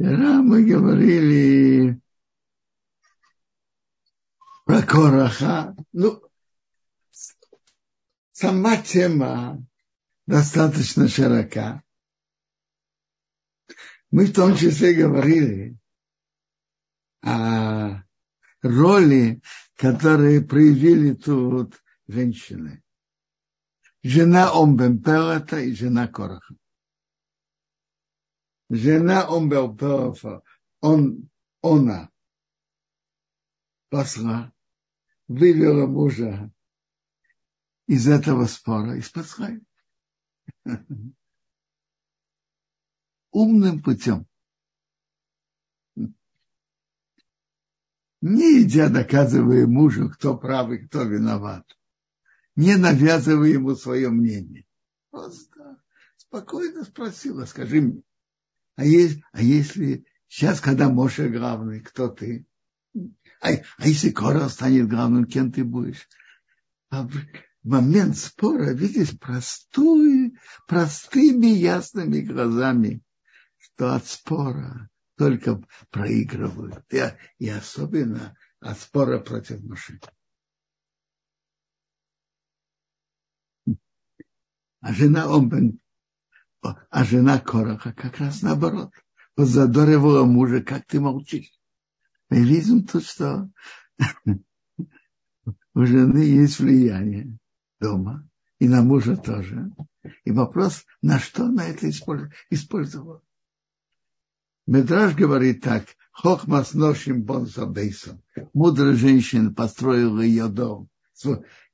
Вчера мы говорили про Короха. Ну, сама тема достаточно широка. Мы в том числе говорили о роли, которые проявили тут женщины. Жена Омбемпелата и жена Короха жена Омбелпелофа, он, она посла, вывела мужа из этого спора, из посла. Умным путем. Не идя доказывая мужу, кто прав и кто виноват. Не навязывая ему свое мнение. Просто спокойно спросила, скажи мне, а, есть, а если сейчас, когда Моше главный, кто ты? А, а если Кора станет главным, кем ты будешь? А момент спора видишь простую, простыми ясными глазами, что от спора только проигрывают. И, и особенно от спора против Моше. А жена Омбен а жена Короха как раз наоборот. Позадоривала мужа, как ты молчишь. Мы видим тут, что у жены есть влияние дома, и на мужа тоже. И вопрос, на что она это использовала. Медраж говорит так, хохма с ношим бонсабейсом. Мудрая женщина построила ее дом.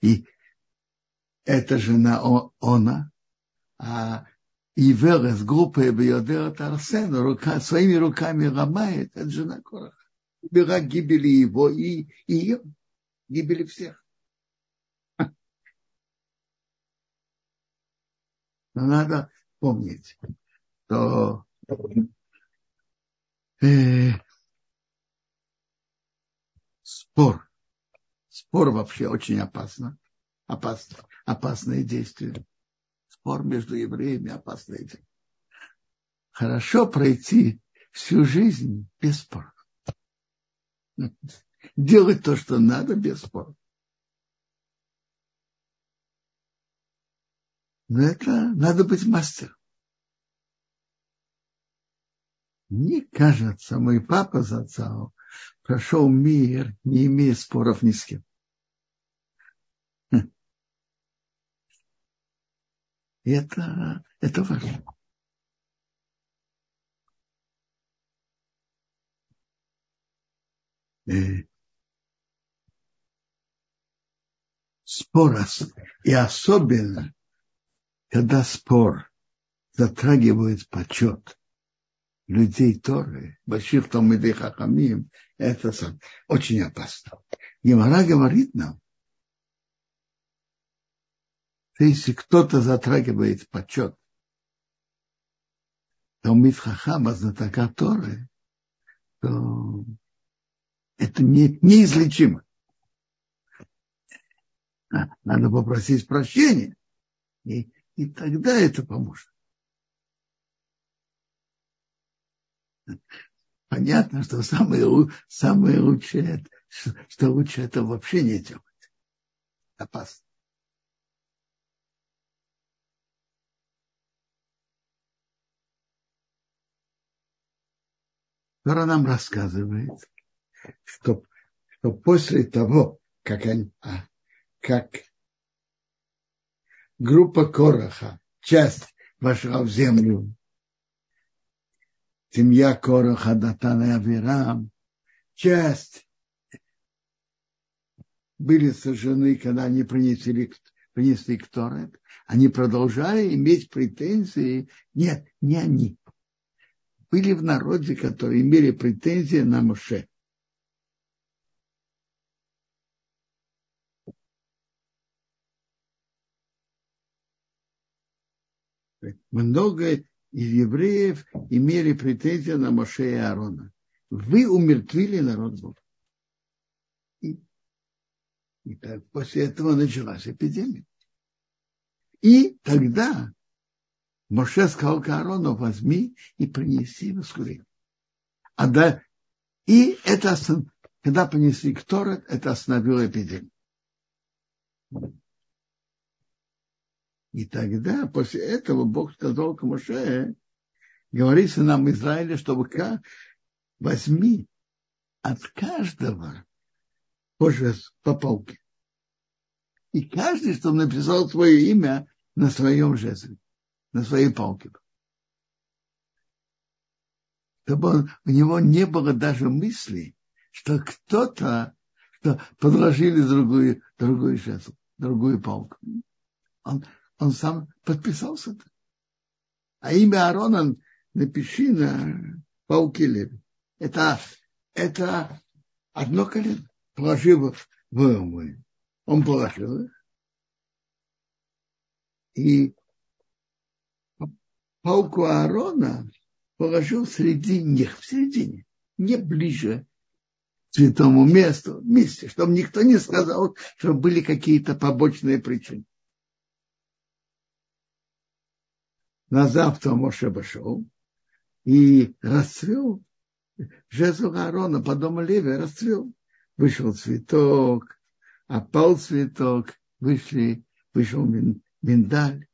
И эта жена она, а и Верес, группа Беодерат Арсен, рука, своими руками ломает, это жена Кораха. Убира гибели его и, и ее, гибели всех. Но надо помнить, что э, спор, спор вообще очень опасно, опасно, опасное действие спор между евреями опасное дело. Хорошо пройти всю жизнь без спора. Делать то, что надо, без спора. Но это надо быть мастером. Мне кажется, мой папа Зацау прошел мир, не имея споров ни с кем. И это, это важно. И э, спор, и особенно, когда спор затрагивает почет людей Торы, больших Талмидей Хахамим, это очень опасно. Гемора говорит нам, если кто-то затрагивает почет Талмит Хахама, знатока Торы, то это не, неизлечимо. Надо попросить прощения, и, и тогда это поможет. Понятно, что самое, самое лучшее, что лучше это вообще не делать. Опасно. Тора нам рассказывает, что, что после того, как, они, а, как группа Короха, часть вошла в землю, семья Короха, Датана и Авирам, часть были сожжены, когда они принесли, принесли к Торе, они продолжали иметь претензии. Нет, не они были в народе, которые имели претензии на Моше. Много из евреев имели претензии на Моше и Аарона. Вы умертвили народ Бога. И, и так после этого началась эпидемия. И тогда Моше сказал к Аарону, возьми и принеси воскурение. А да, и это, когда понесли Кторет, это остановило эпидемию. И тогда, после этого, Бог сказал к Моше, говори нам Израиля, чтобы возьми от каждого позже по палке. И каждый, что написал свое имя на своем жезле, на своей палке. Чтобы он, у него не было даже мысли, что кто-то, что подложили другую, другую жезл, другую палку. Он, он сам подписался. А имя Аарона напиши на пауке леви. Это, это одно колено. Положил в умы. Он положил их. И палку Аарона положил среди них, в середине, не ближе к святому месту, месте, чтобы никто не сказал, что были какие-то побочные причины. На завтра Моше пошел и расцвел жезл Аарона по дому Леви расцвел. Вышел цветок, опал цветок, вышли, вышел миндаль.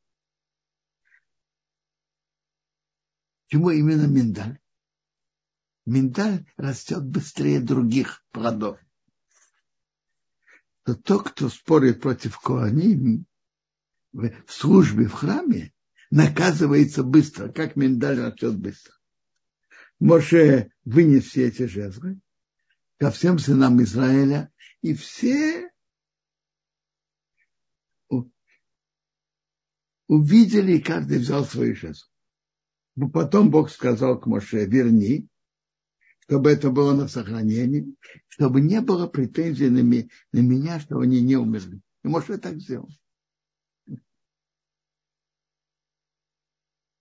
Почему именно миндаль? Миндаль растет быстрее других плодов. То тот, кто спорит против Коаним в службе в храме, наказывается быстро, как миндаль растет быстро. Моше вынес все эти жезлы ко всем сынам Израиля, и все увидели, и каждый взял свой жезл. Но потом Бог сказал к Моше, верни, чтобы это было на сохранение, чтобы не было претензий на, меня, что они не умерли. И Моше так сделал.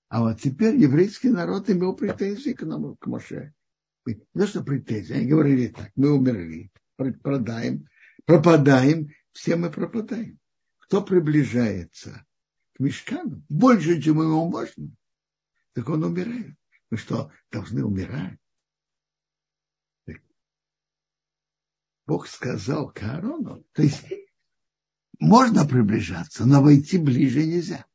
А вот теперь еврейский народ имел претензии к нам, к Моше. Не что претензии, они говорили так, мы умерли, продаем, пропадаем, все мы пропадаем. Кто приближается к мешкану больше, чем ему можно, так он умирает. Мы что, должны умирать? Бог сказал к Аарону, то есть можно приближаться, но войти ближе нельзя.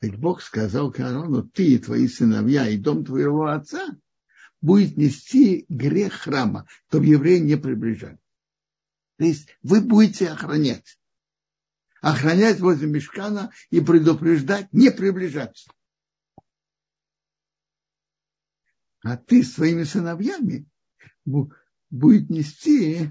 Ведь Бог сказал к Аарону, ты и твои сыновья и дом твоего отца будет нести грех храма, чтобы евреи не приближали. То есть вы будете охранять. Охранять возле мешкана и предупреждать, не приближаться. А ты своими сыновьями будет нести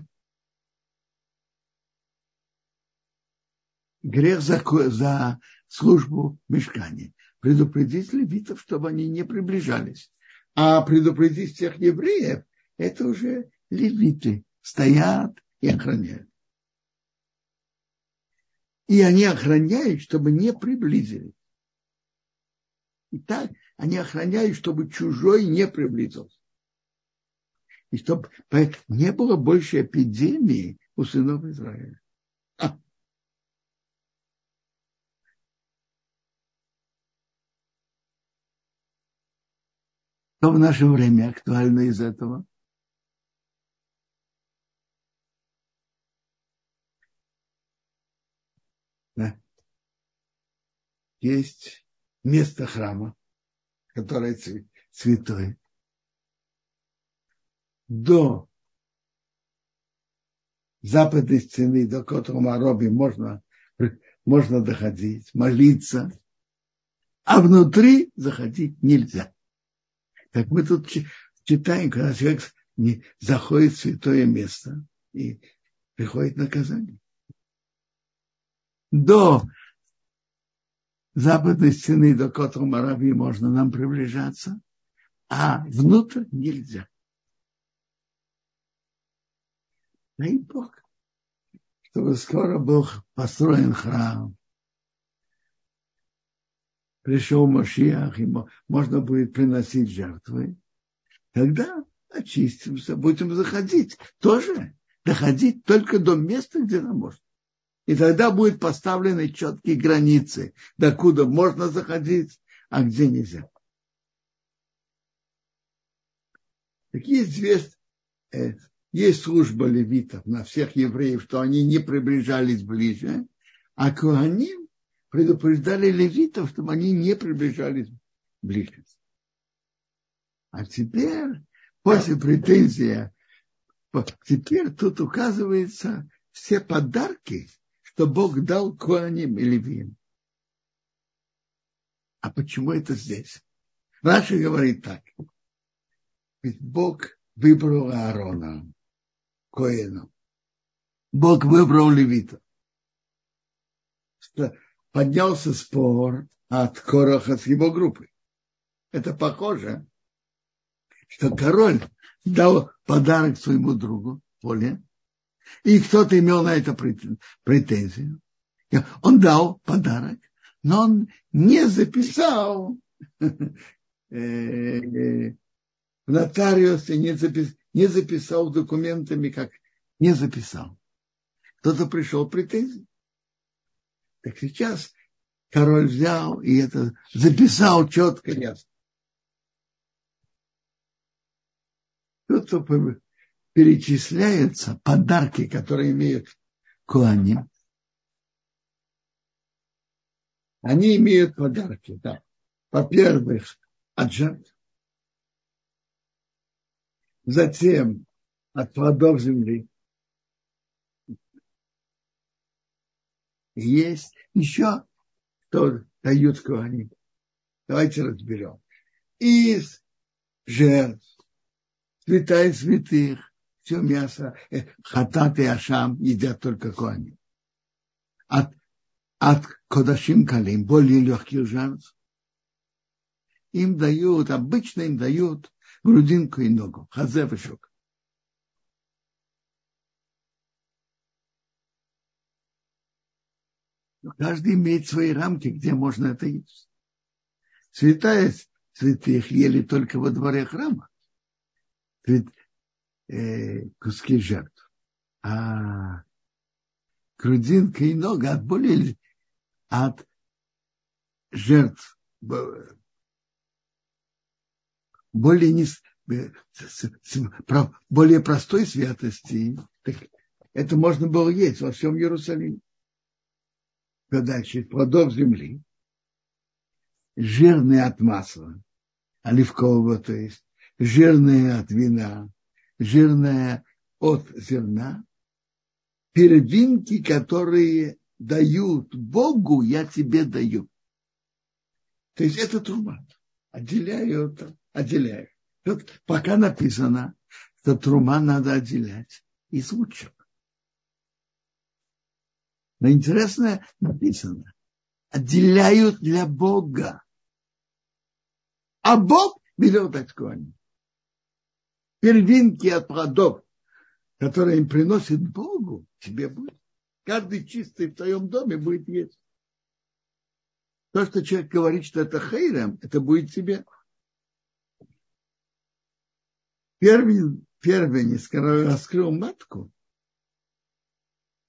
грех за, за службу в мешкане. Предупредить левитов, чтобы они не приближались. А предупредить всех евреев, это уже левиты стоят и охраняют. И они охраняют, чтобы не приблизились. И так они охраняют, чтобы чужой не приблизился. И чтобы не было больше эпидемии у сынов Израиля. Что в наше время актуально из этого? Да. Есть место храма, которое святое. До западной стены, до Котромароби можно, можно доходить, молиться, а внутри заходить нельзя. Так мы тут читаем, когда человек не заходит в святое место и приходит наказание. До западной стены, до Котра Марави можно нам приближаться, а внутрь нельзя. Дай Бог, чтобы скоро был построен храм, пришел Машиах, и можно будет приносить жертвы, тогда очистимся, будем заходить. Тоже доходить только до места, где нам можно. И тогда будут поставлены четкие границы, докуда можно заходить, а где нельзя. Так есть э, есть служба левитов на всех евреев, что они не приближались ближе, а Куаним предупреждали левитов, чтобы они не приближались ближе. А теперь, после претензии, теперь тут указывается все подарки, что Бог дал Куаним и Левиим. А почему это здесь? Раша говорит так. Ведь Бог выбрал Аарона, Коэна. Бог выбрал Левита. Поднялся спор от Короха с его группой. Это похоже, что король дал подарок своему другу, Поле, и кто-то имел на это претензию. Он дал подарок, но он не записал э, в нотариусе, не, запис, не записал документами, как не записал. Кто-то пришел претензии. Так сейчас король взял и это записал четко, ясно. Тут перечисляются подарки, которые имеют Куаним. Они имеют подарки, да. Во-первых, от жертв. Затем от плодов земли. Есть еще, кто дают Куаним. Давайте разберем. Из жертв святая святых, все мясо, э, хатат и ашам едят только коани. От, от кодашим калим, более легких жертв, им дают, обычно им дают грудинку и ногу, хазе шок. Каждый имеет свои рамки, где можно это есть. Святая святых ели только во дворе храма э, куски жертв. А грудинка и нога от боли, от жертв более, не, более простой святости, так это можно было есть во всем Иерусалиме. Дальше плодов земли, жирные от масла, оливкового, то есть жирное от вина, жирное от зерна, первинки, которые дают Богу, я тебе даю. То есть это трума. Отделяют, отделяют. Тут пока написано, что трума надо отделять из лучшего. Но интересно написано. Отделяют для Бога. А Бог дать Коаним первинки от плодов, которые им приносит Богу, тебе будет. Каждый чистый в твоем доме будет есть. То, что человек говорит, что это хейрем, это будет тебе. Первенец, первенец, который раскрыл матку,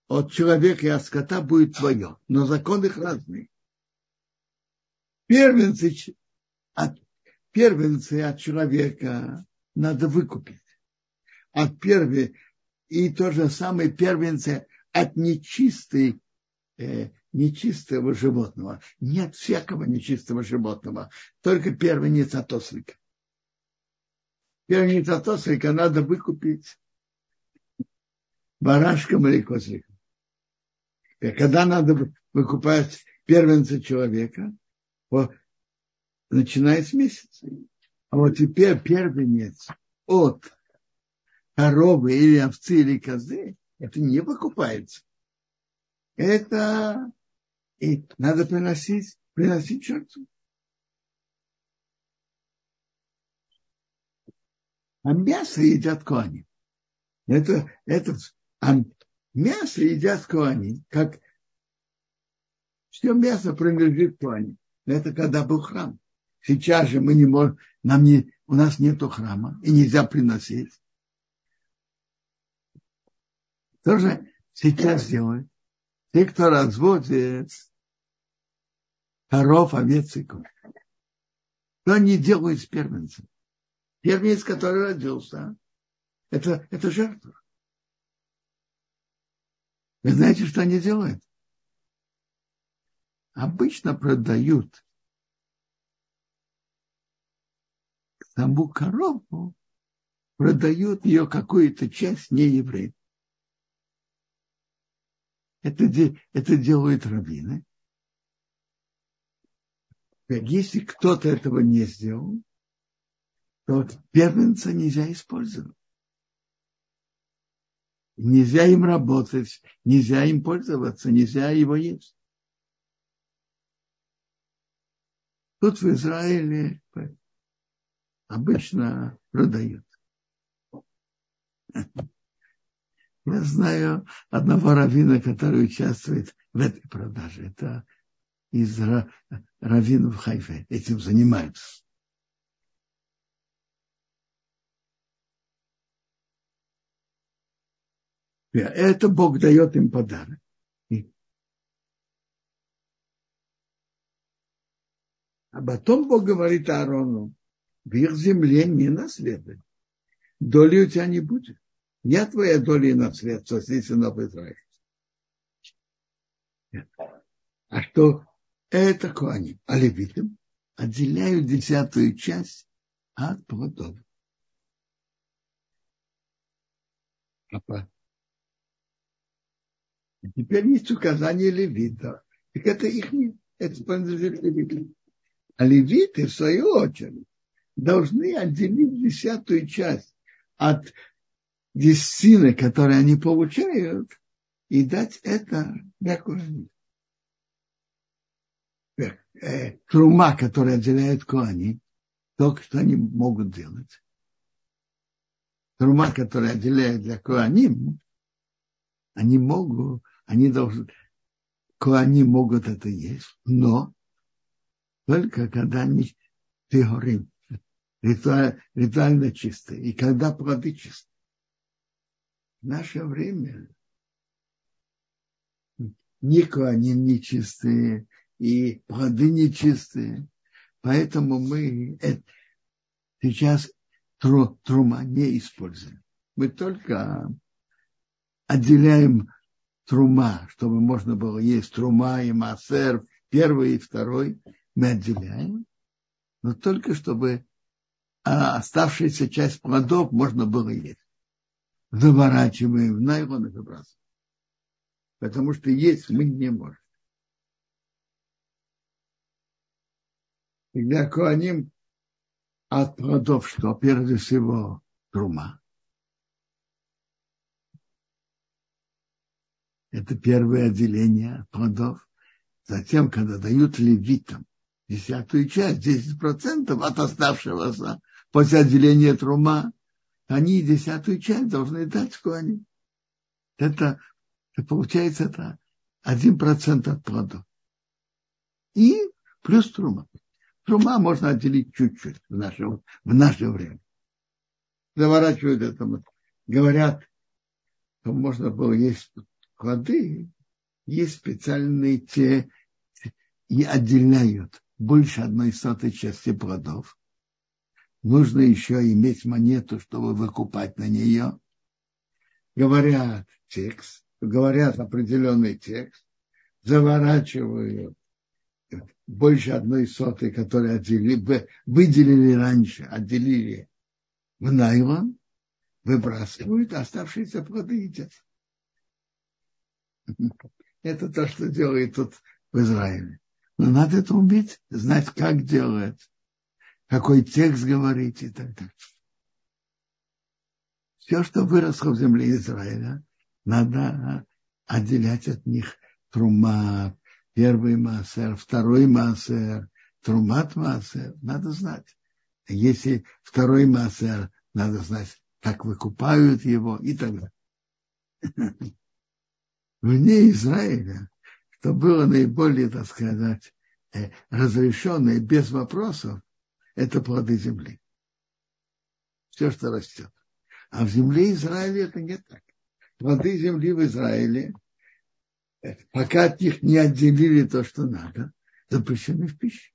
от человека и от скота будет твое. Но закон их разный. Первенцы от, первенцы от человека надо выкупить. От первой, и то же самое первенцы от нечистой, э, нечистого животного. Нет всякого нечистого животного, только первенец от ослика. Первенец от ослика надо выкупить барашком или козликом. Когда надо выкупать первенца человека, начиная с месяца. А вот теперь первенец от коровы или овцы или козы, это не покупается. Это и надо приносить, приносить жертву. А мясо едят коани. Это, это, а мясо едят коани, как все мясо принадлежит коани. Это когда был храм. Сейчас же мы не можем, нам не, у нас нет храма и нельзя приносить. Тоже сейчас делают. Те, кто разводит коров, овец и кур. Что они делают с первенцем? Первенец, который родился, это, это жертва. Вы знаете, что они делают? Обычно продают саму корову, продают ее какую-то часть не евреям. Это, это делают раввины. Если кто-то этого не сделал, то первенца нельзя использовать. Нельзя им работать, нельзя им пользоваться, нельзя его есть. Тут в Израиле обычно продают. Я знаю одного раввина, который участвует в этой продаже. Это из раввинов Хайфе. Этим занимаются. Это Бог дает им подарок. А потом Бог говорит Аарону, в их земле не наследуй. Доли у тебя не будет. Я твоя доля и наследство среди сынов Израиля. А что это они? А левитам отделяют десятую часть от плодов. А теперь есть указание левита. Так это их не, это принадлежит левитам. А левиты, в свою очередь, должны отделить десятую часть от десятины, которые они получают, и дать это для э, Трума, которая отделяет Коани, то, что они могут делать. Трума, которая отделяет для Коаним, они могут, они должны, Коани могут это есть, но только когда они тигорим, ритуально, чистые, и когда плоды чистые в наше время нико они нечистые, и плоды нечистые. Поэтому мы сейчас тру, трума не используем. Мы только отделяем трума, чтобы можно было есть трума и массер, первый и второй, мы отделяем, но только чтобы а оставшаяся часть плодов можно было есть заворачиваем в найлон и выбрасываем. Потому что есть мы не можем. Для Коаним от плодов, что прежде всего трума. Это первое отделение плодов. Затем, когда дают левитам десятую часть, 10% от оставшегося после отделения трума, они десятую часть должны дать Куаним. Это, это получается это один процент от плодов. И плюс трума. Трума можно отделить чуть-чуть в наше, в наше время. Заворачивают это, говорят, что можно было есть плоды, есть специальные те, и отделяют больше одной сотой части плодов нужно еще иметь монету, чтобы выкупать на нее. Говорят текст, говорят определенный текст, заворачивают больше одной сотой, которую отделили, выделили раньше, отделили в найлон, выбрасывают, а оставшиеся плоды едят. Это то, что делает тут в Израиле. Но надо это уметь, знать, как делать какой текст говорить и так далее. Все, что выросло в земле Израиля, надо отделять от них трума, первый массер, второй массер, трумат массер, надо знать. Если второй массер, надо знать, как выкупают его и так далее. Вне Израиля, что было наиболее, так сказать, э, разрешенное без вопросов, это плоды земли. Все, что растет. А в земле Израиля это не так. Плоды земли в Израиле, пока от них не отделили то, что надо, запрещены в пищу.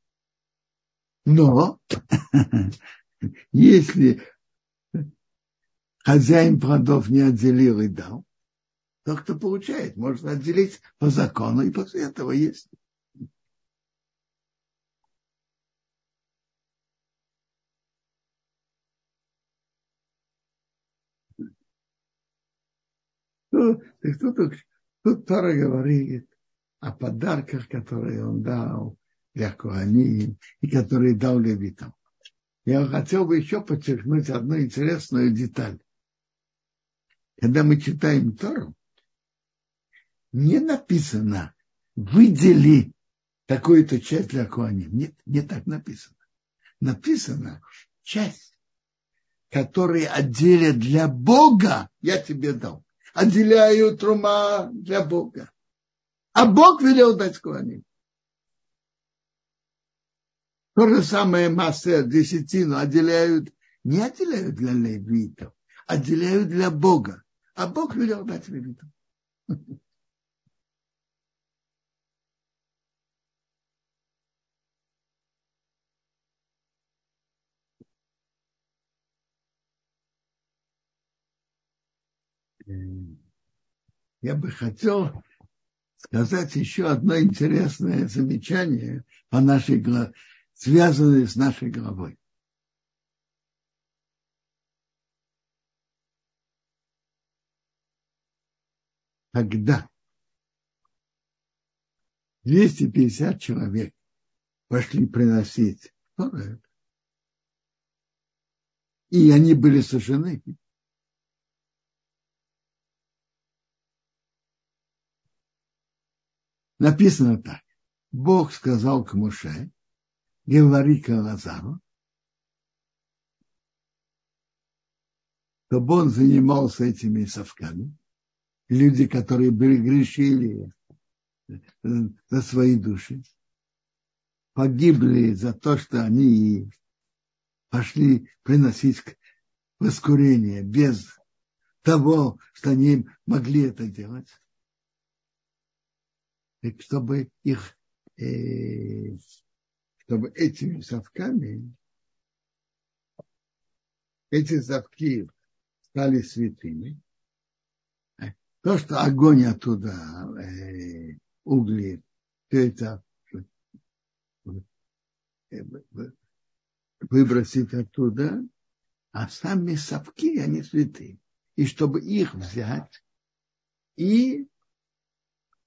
Но Если хозяин плодов не отделил и дал, то кто получает, можно отделить по закону и после этого есть. Ну, тут, тут Тора говорит о подарках, которые он дал для Куаним и которые дал левитам. Я хотел бы еще подчеркнуть одну интересную деталь. Когда мы читаем Тору, не написано «выдели такую-то часть для Куаним». Нет, не так написано. Написано часть, которую отделят для Бога, я тебе дал отделяют трума для Бога. А Бог велел дать Куаним. То же самое масса десятину отделяют, не отделяют для левитов, отделяют для Бога. А Бог велел дать левитам. Я бы хотел сказать еще одно интересное замечание по нашей, связанное с нашей головой. Когда 250 человек пошли приносить, и они были сожжены, Написано так. Бог сказал к Муше, говори к Лазару, чтобы он занимался этими совками. Люди, которые грешили за свои души, погибли за то, что они пошли приносить воскурение без того, что они могли это делать чтобы их, э, чтобы этими совками, эти совки стали святыми. То, что огонь оттуда, э, угли, все это э, выбросить оттуда, а сами совки, они святые. И чтобы их взять и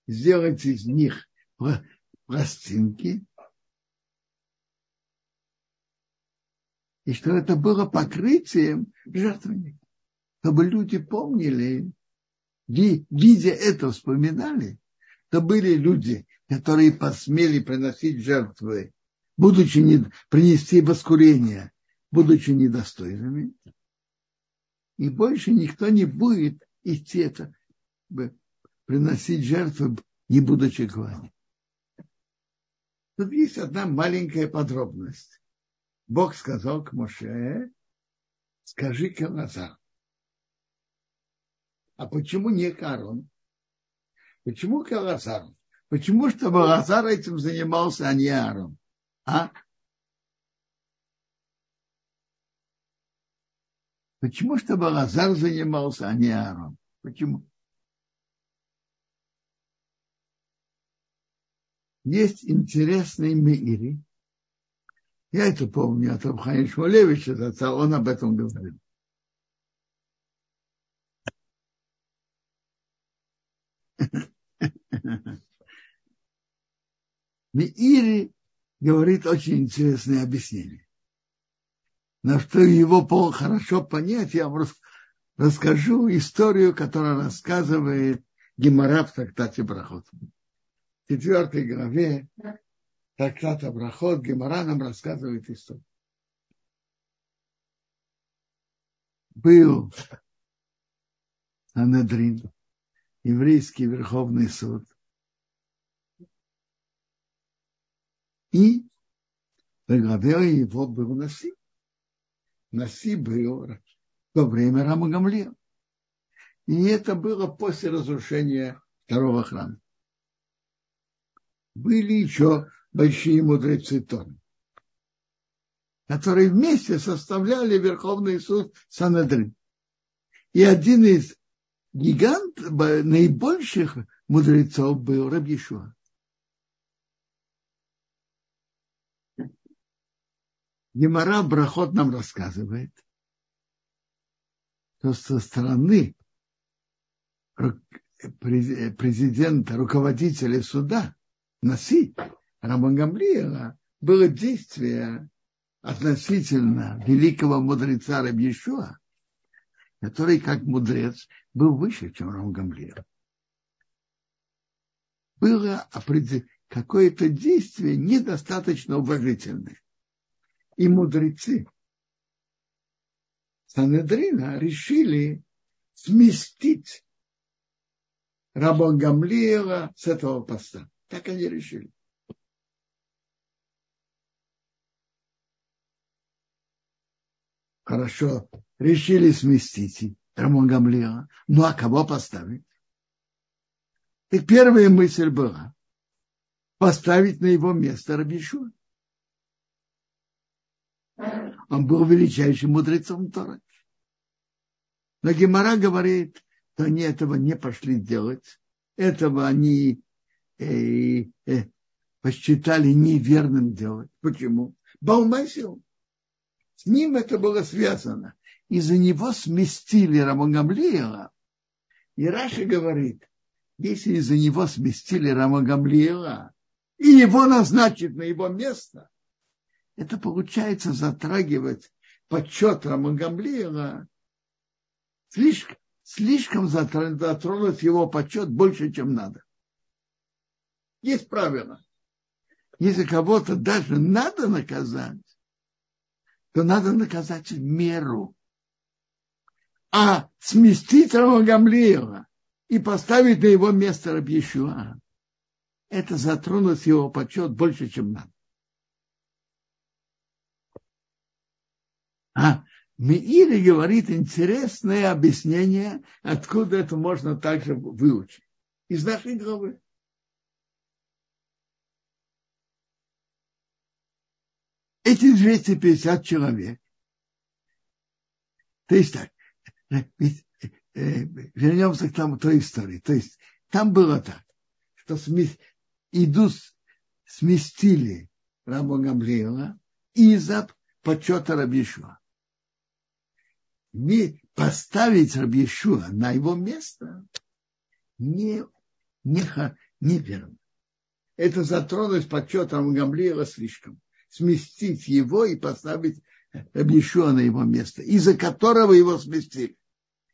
сделать из них пластинки, и что это было покрытием жертвенника, чтобы люди помнили, видя это, вспоминали, то были люди, которые посмели приносить жертвы, будучи не, принести воскурение, будучи недостойными. И больше никто не будет идти это приносить жертвы, не будучи клане. Тут есть одна маленькая подробность. Бог сказал к Моше, скажи к Лазар. А почему не Карон? Почему к Лазару? Почему, чтобы Лазар этим занимался, а не Аарон? А? Почему, чтобы Лазар занимался, а не Аарон? Почему? Есть интересный Меири. Я это помню от Абхани Шмулевича, он об этом говорил. Меири говорит очень интересное объяснение. На что его хорошо понять, я вам расскажу историю, которую рассказывает Гемора в трактате Брахот четвертой главе трактата Брахот Гемора нам рассказывает историю. Был Анедрин, еврейский верховный суд, и во главе его был Наси. Наси был во время Рамагамлия. И это было после разрушения второго храма были еще большие мудрецы Торы. которые вместе составляли Верховный суд Санедрин. И один из гигант, наибольших мудрецов был Рабишуа. Гемора Брахот нам рассказывает, что со стороны президента, руководителя суда, Наси, Раман Гамлиева, было действие относительно великого мудреца Рабьешуа, который, как мудрец, был выше, чем Рам Гамлиев. Было какое-то действие недостаточно уважительное. И мудрецы Санедрина решили сместить раба Гамлиева с этого поста. Так они решили. Хорошо, решили сместить Рамон Гамлиева. Ну а кого поставить? И первая мысль была поставить на его место Рабишу. Он был величайшим мудрецом Торы. Но Гемора говорит, что они этого не пошли делать. Этого они э, э, посчитали неверным делать. Почему? Баумасил. С ним это было связано. Из-за него сместили Рамагамлиева. И Раша говорит, если из-за него сместили Рамагамлиева и его назначат на его место, это получается затрагивать почет Рамагамлиева слишком, слишком затронуть его почет больше, чем надо. Есть правило. Если кого-то даже надо наказать, то надо наказать в меру. А сместить Рама Гамлиева и поставить на его место Рабьешуа, это затронуть его почет больше, чем надо. А Миири говорит интересное объяснение, откуда это можно также выучить. Из нашей главы. Эти 250 человек, то есть так, э, э, вернемся к тому, той истории. То есть там было так, что идут, сместили Раба Гамлиила из-за почета Рабишуа. Поставить Рабишуа на его место не, не, неверно. Это затронуть почет Раба слишком сместить его и поставить Рабишуа на его место, из-за которого его сместили.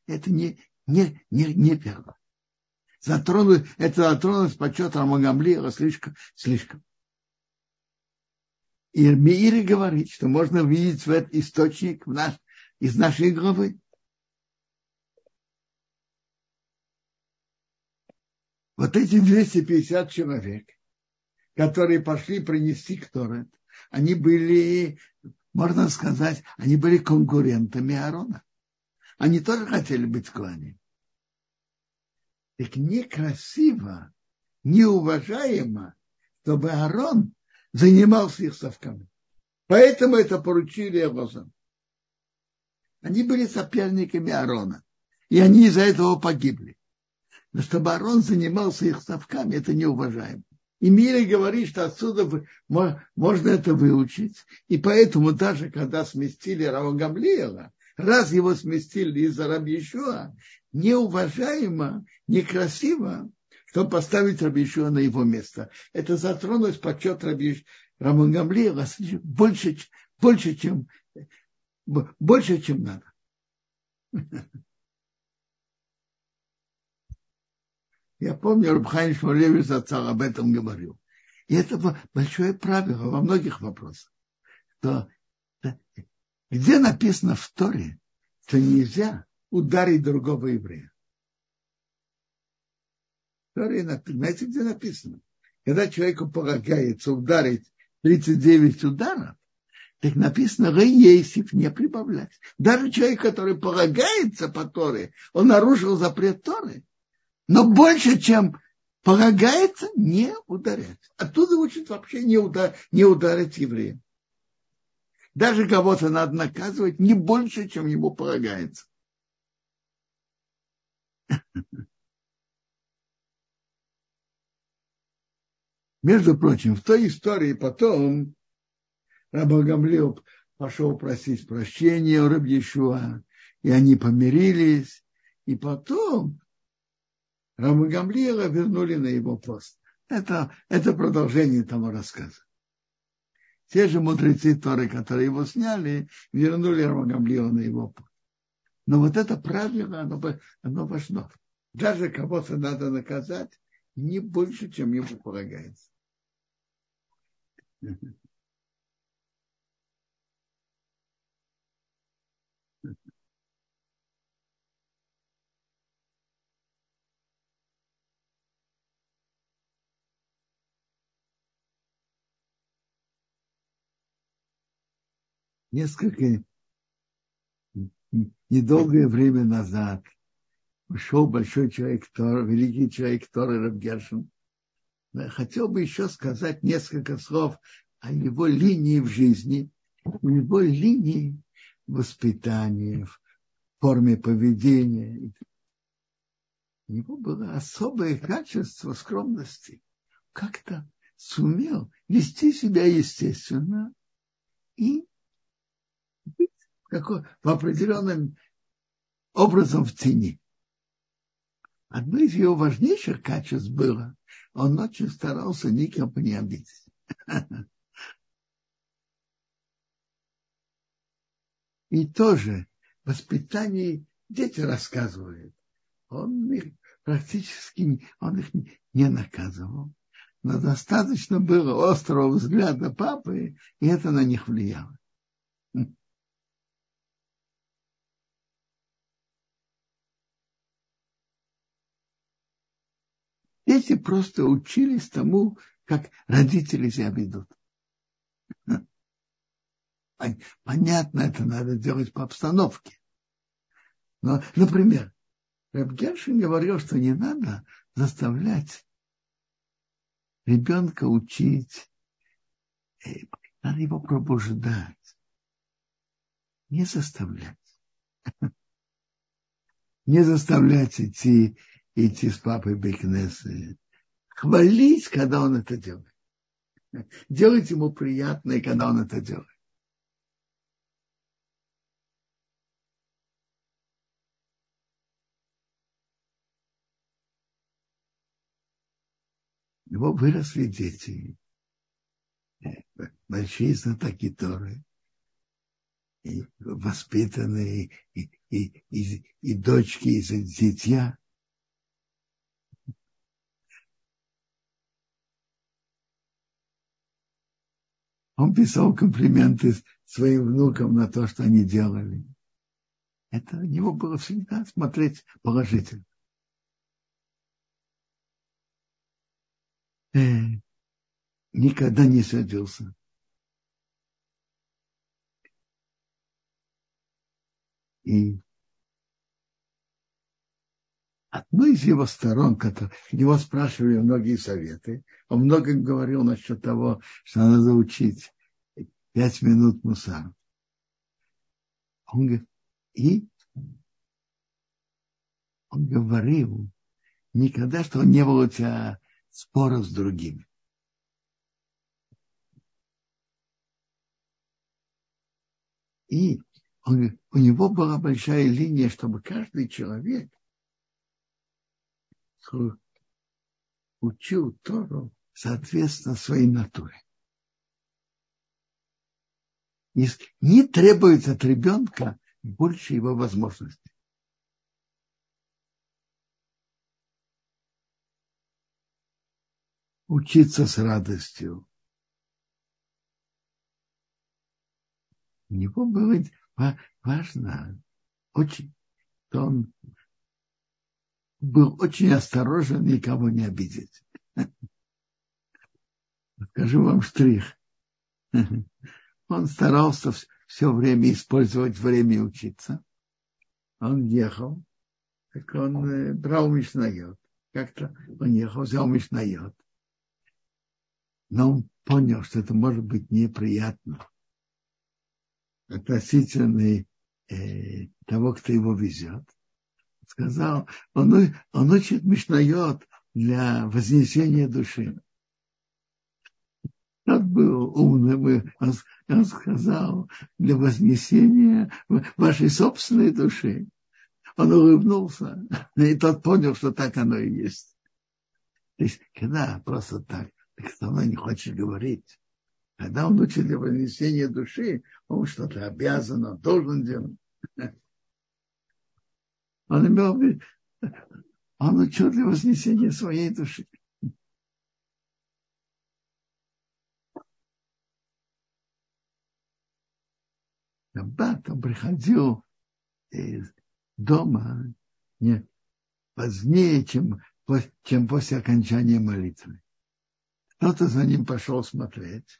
Это не, не, не, не верно. Затронуть, это затронуть почет Рамагамлиева слишком, слишком. И Миири говорит, что можно видеть в этот источник в наш, из нашей главы. Вот эти 250 человек, которые пошли принести Кторет, они были, можно сказать, они были конкурентами Аарона. Они тоже хотели быть клане. Так некрасиво, неуважаемо, чтобы Аарон занимался их совками. Поэтому это поручили Авозам. Они были соперниками Аарона. И они из-за этого погибли. Но чтобы Аарон занимался их совками, это неуважаемо. И Мири говорит, что отсюда можно это выучить. И поэтому даже когда сместили Рава Гамлиела, раз его сместили из-за Рабьешуа, неуважаемо, некрасиво, чтобы поставить Рабьешуа на его место. Это затронулось почет Рава Гамлиела больше, больше, чем, больше, чем надо. Я помню, Рабхайн Шмулевич Зацал об этом говорил. И это большое правило во многих вопросах. То, где написано в Торе, что нельзя ударить другого еврея. В Торе, знаете, где написано? Когда человеку полагается ударить 39 ударов, так написано, Рейесиф не прибавлять. Даже человек, который полагается по Торе, он нарушил запрет Торы, но больше, чем полагается, не ударять. Оттуда учат вообще не, удар, не ударить еврея. даже кого-то надо наказывать не больше, чем ему полагается. Между прочим, в той истории потом Раба Гамлил пошел просить прощения у Рабьешуа, и они помирились, и потом Раба Гамлила вернули на его пост. Это, это продолжение того рассказа. Те же мудрецы Торы, которые его сняли, вернули Раба Гамлила на его пост. Но вот это правило, оно, оно важно. Даже кого-то надо наказать не больше, чем ему полагается. Несколько недолгое время назад ушел большой человек Тор, великий человек Тор Рабгершин. Хотел бы еще сказать несколько слов о его линии в жизни, у него линии воспитания, в форме поведения. У него было особое качество скромности. Как-то сумел вести себя естественно и в определенном образом в тени. Одно из его важнейших качеств было, он очень старался никому не обидеть. И тоже воспитании дети рассказывают. Он их практически он их не наказывал. Но достаточно было острого взгляда папы, и это на них влияло. Дети просто учились тому, как родители себя ведут. Понятно, это надо делать по обстановке. Но, например, Рабгершин говорил, что не надо заставлять ребенка учить, э, надо его пробуждать, не заставлять. Не заставлять идти идти с папой Бекнесы. Хвалить, когда он это делает. Делать ему приятное, когда он это делает. У него выросли дети, большие знатоки Торы, и воспитанные, и, и, и, и дочки, и зятья. Он писал комплименты своим внукам на то, что они делали. Это у него было всегда смотреть положительно. Э, никогда не садился. И одной из его сторон, который, его спрашивали многие советы, он много говорил насчет того, что надо учить пять минут мусар. Он говорит, и он говорил никогда, что не было у тебя споров с другими. И он, у него была большая линия, чтобы каждый человек учил Тору соответственно своей натуре. Не требуется от ребенка больше его возможностей. Учиться с радостью. У него было важно, очень, что он был очень осторожен никого не обидеть. Скажу вам штрих. Он старался все время использовать время учиться. Он ехал, так он э, брал Мишнайот. Как-то он ехал, взял Мишнайот. Но он понял, что это может быть неприятно. относительно э, того, кто его везет. Сказал, он, он учит Мишнает для вознесения души. Тот был умный, он, он сказал, для вознесения вашей собственной души. Он улыбнулся, и тот понял, что так оно и есть. То есть, когда просто так, так со мной не хочешь говорить, когда он учит для вознесения души, он что-то обязан, он должен делать. Он имел он учил для вознесения своей души. Шаббат он приходил из дома не позднее, чем, чем после окончания молитвы. Кто-то за ним пошел смотреть.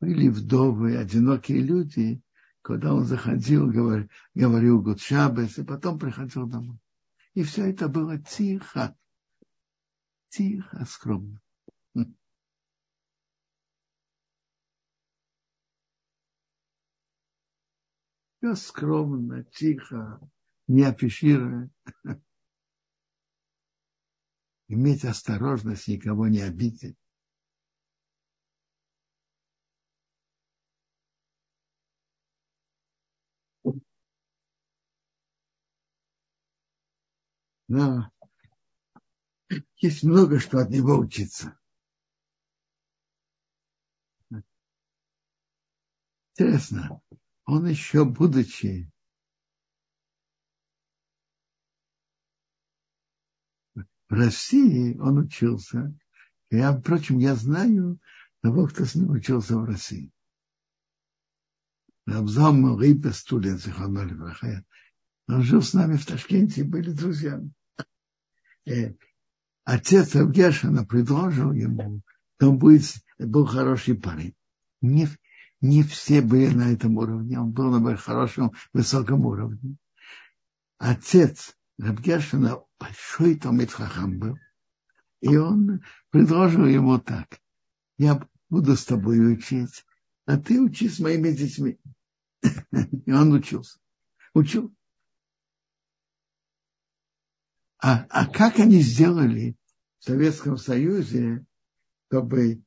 Были вдовы, одинокие люди. Когда он заходил, говорил, говорил Гудшабес, и потом приходил домой. И все это было тихо, тихо, скромно. Все скромно, тихо, не афишируя. Иметь осторожность, никого не обидеть. Но есть много что от него учиться. Интересно, он еще будучи в России, он учился. Я, впрочем, я знаю того, кто с ним учился в России. Рабзам Рипа Студен, он жил с нами в Ташкенте, были друзьями. Э, отец Авгешина предложил ему, что он будет, был хороший парень. Не, не все были на этом уровне, он был на хорошем, высоком уровне. Отец Рабгешина большой Томит Хахам был, и он предложил ему так, я буду с тобой учить, а ты учи с моими детьми. И он учился. Учил. А, а как они сделали в Советском Союзе, чтобы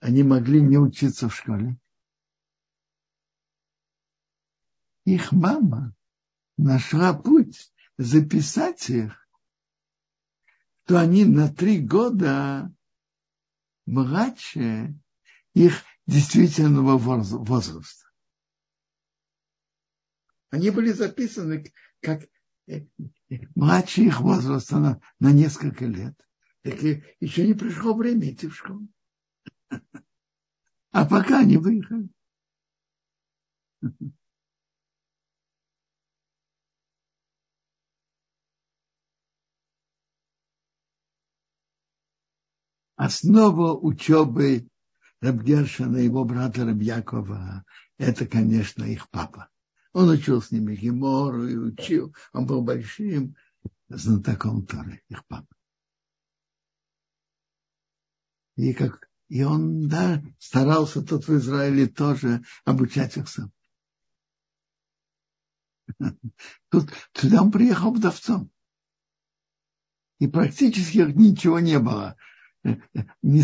они могли не учиться в школе? их мама нашла путь записать их, то они на три года младше их действительного возраста. Они были записаны как младше их возраста на, на несколько лет. Так и еще не пришло время идти в школу. А пока они выехали. основа учебы Рабгершина и его брата Рабьякова, это, конечно, их папа. Он учил с ними Гемору и учил. Он был большим знатоком Торы, их папа. И, как, и он, да, старался тут в Израиле тоже обучать их сам. Тут, сюда он приехал вдовцом. И практически ничего не было ни,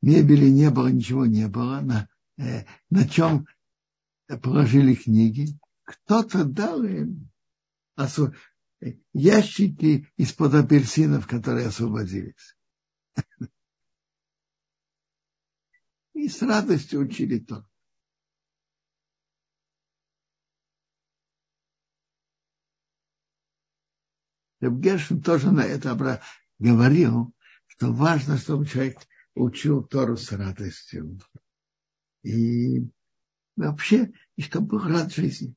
мебели не было, ничего не было, на, э, на чем положили книги. Кто-то дал им ящики из-под апельсинов, которые освободились. И с радостью учили то. Гершин тоже на это говорил, что важно, чтобы человек учил Тору с радостью. И вообще, и чтобы был рад жизни.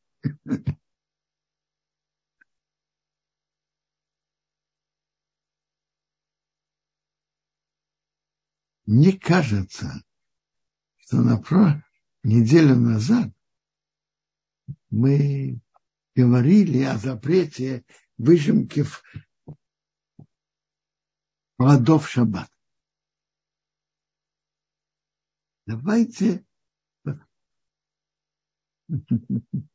Мне кажется, что на про... неделю назад мы говорили о запрете выжимки плодов шаббат. Давайте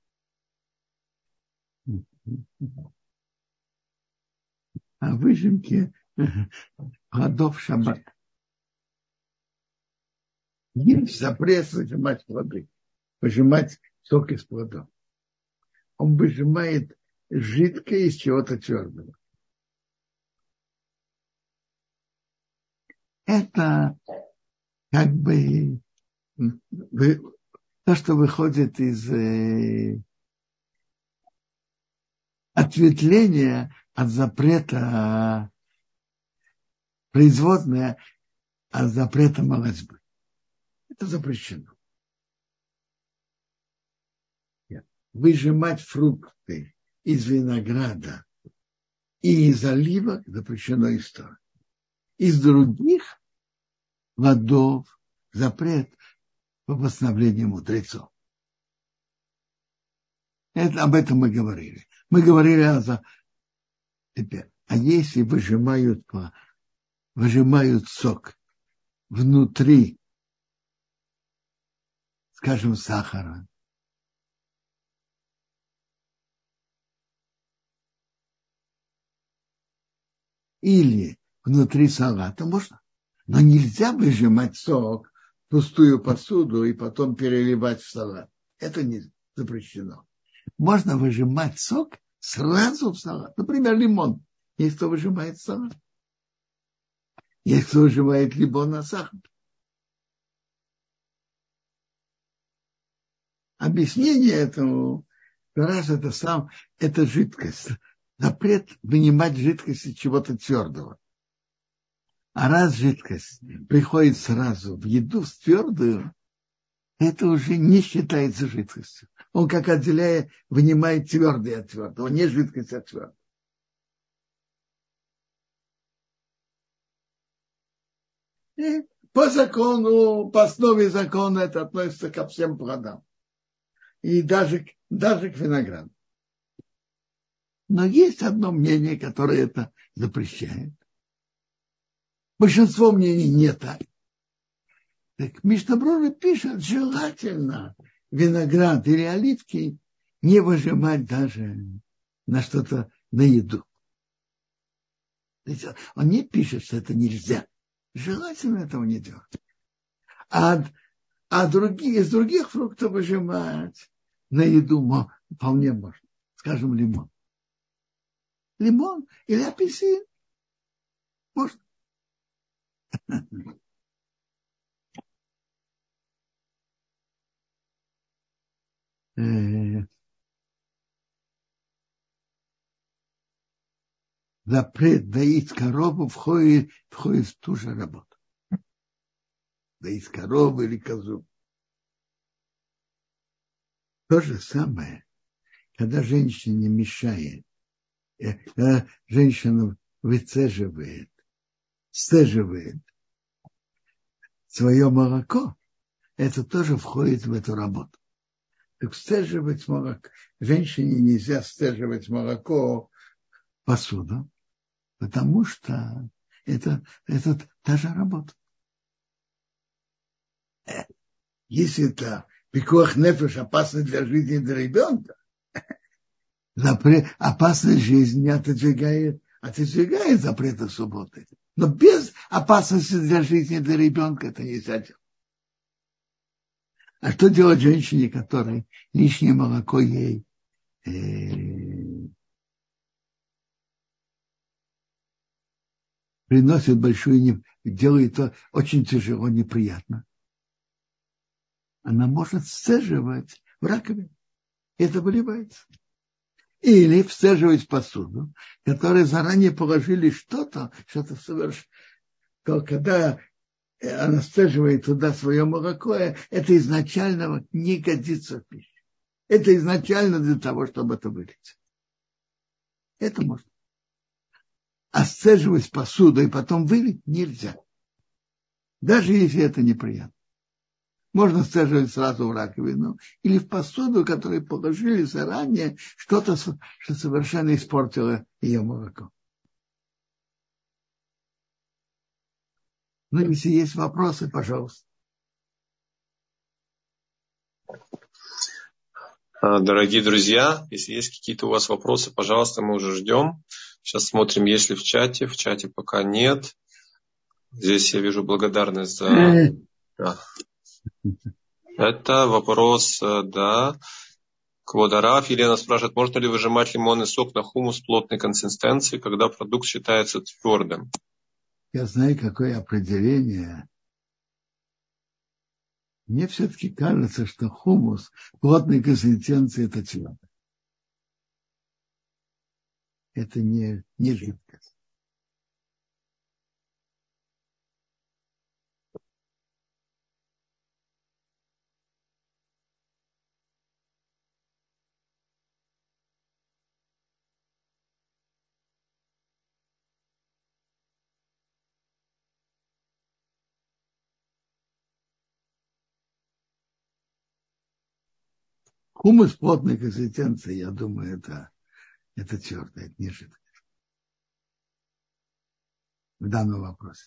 О выжимке плодов шаббат. Есть запрет выжимать плоды, выжимать сок из плодов. Он выжимает жидкое из чего-то твердого. Это как бы то, что выходит из ответвления от запрета производная от запрета молодьбы. Это запрещено. Выжимать фрукты из винограда и из оливок запрещено из Тора. Из других плодов запрет по постановлению мудрецов. Это, об этом мы говорили. Мы говорили о... Теперь, а если выжимают, выжимают сок внутри, скажем, сахара, или внутри салата, можно. Но нельзя выжимать сок в пустую посуду и потом переливать в салат. Это не запрещено. Можно выжимать сок сразу в салат. Например, лимон. Есть кто выжимает салат. Есть кто выжимает лимон на сахар. Объяснение этому, раз это сам, это жидкость. Запрет вынимать жидкость из чего-то твердого. А раз жидкость приходит сразу в еду с твердую, это уже не считается жидкостью. Он как отделяя, вынимает твердое от твердого, не жидкость от твердого. И по закону, по основе закона это относится ко всем плодам. И даже, даже к винограду. Но есть одно мнение, которое это запрещает. Большинство мнений не так. Так Мишнабруры пишет, желательно виноград или оливки не выжимать даже на что-то, на еду. Он не пишет, что это нельзя. Желательно этого не делать. А, а другие, из других фруктов выжимать на еду вполне можно. Скажем, лимон. Лимон или апельсин. Можно. запрет доить корову входит, входит в ту же работу. Доить корову или козу. То же самое, когда женщине мешает, э, когда женщина выцеживает, сцеживает свое молоко, это тоже входит в эту работу. Так стеживать молоко. Женщине нельзя стеживать молоко посуду, потому что это, это та же работа. Э, если это пикуах нефеш опасно для жизни для ребенка, опасность жизни отодвигает, отодвигает запреты субботы. Но без опасности для жизни для ребенка это нельзя делать. А что делать женщине, которой лишнее молоко ей э, приносит большую, делает то очень тяжело, неприятно. Она может сцеживать в раковине. Это выливается. Или всцеживать посуду, которой заранее положили что-то, что-то совершенно. Когда она стаживает туда свое молоко, это изначально не годится в пищу. Это изначально для того, чтобы это вылить. Это можно. А сцеживать посуду и потом вылить нельзя. Даже если это неприятно. Можно сцеживать сразу в раковину или в посуду, которую положили заранее, что-то, что совершенно испортило ее молоко. Ну, если есть вопросы, пожалуйста. А, дорогие друзья, если есть какие-то у вас вопросы, пожалуйста, мы уже ждем. Сейчас смотрим, есть ли в чате. В чате пока нет. Здесь я вижу благодарность за... Да. Это вопрос, э, да. Квадараф. Елена спрашивает, можно ли выжимать лимонный сок на хумус плотной консистенции, когда продукт считается твердым? Я знаю, какое определение. Мне все-таки кажется, что хумус плотной консистенции это твердо. Это не, не жидкость. Хумус плотной консистенции, я думаю, это, это твердое, это не жидкое. В данном вопросе.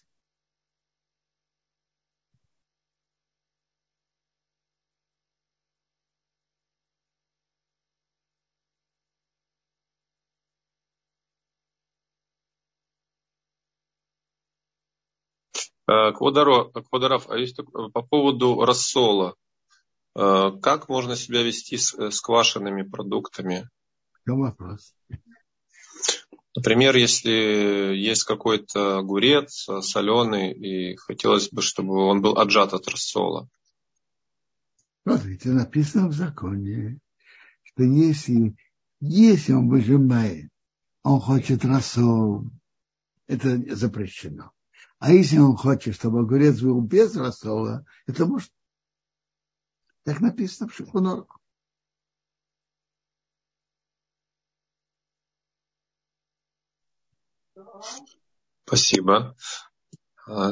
Квадаров, Квадаров, а есть по поводу рассола. Э, как можно себя вести с, э, с квашенными продуктами? В вопрос? Например, если есть какой-то огурец э, соленый, и хотелось бы, чтобы он был отжат от рассола. Смотрите, написано в законе, что если, если он выжимает, он хочет рассол, это запрещено. А если он хочет, чтобы огурец был без рассола, это может так написано в Шухунорку. Спасибо. А,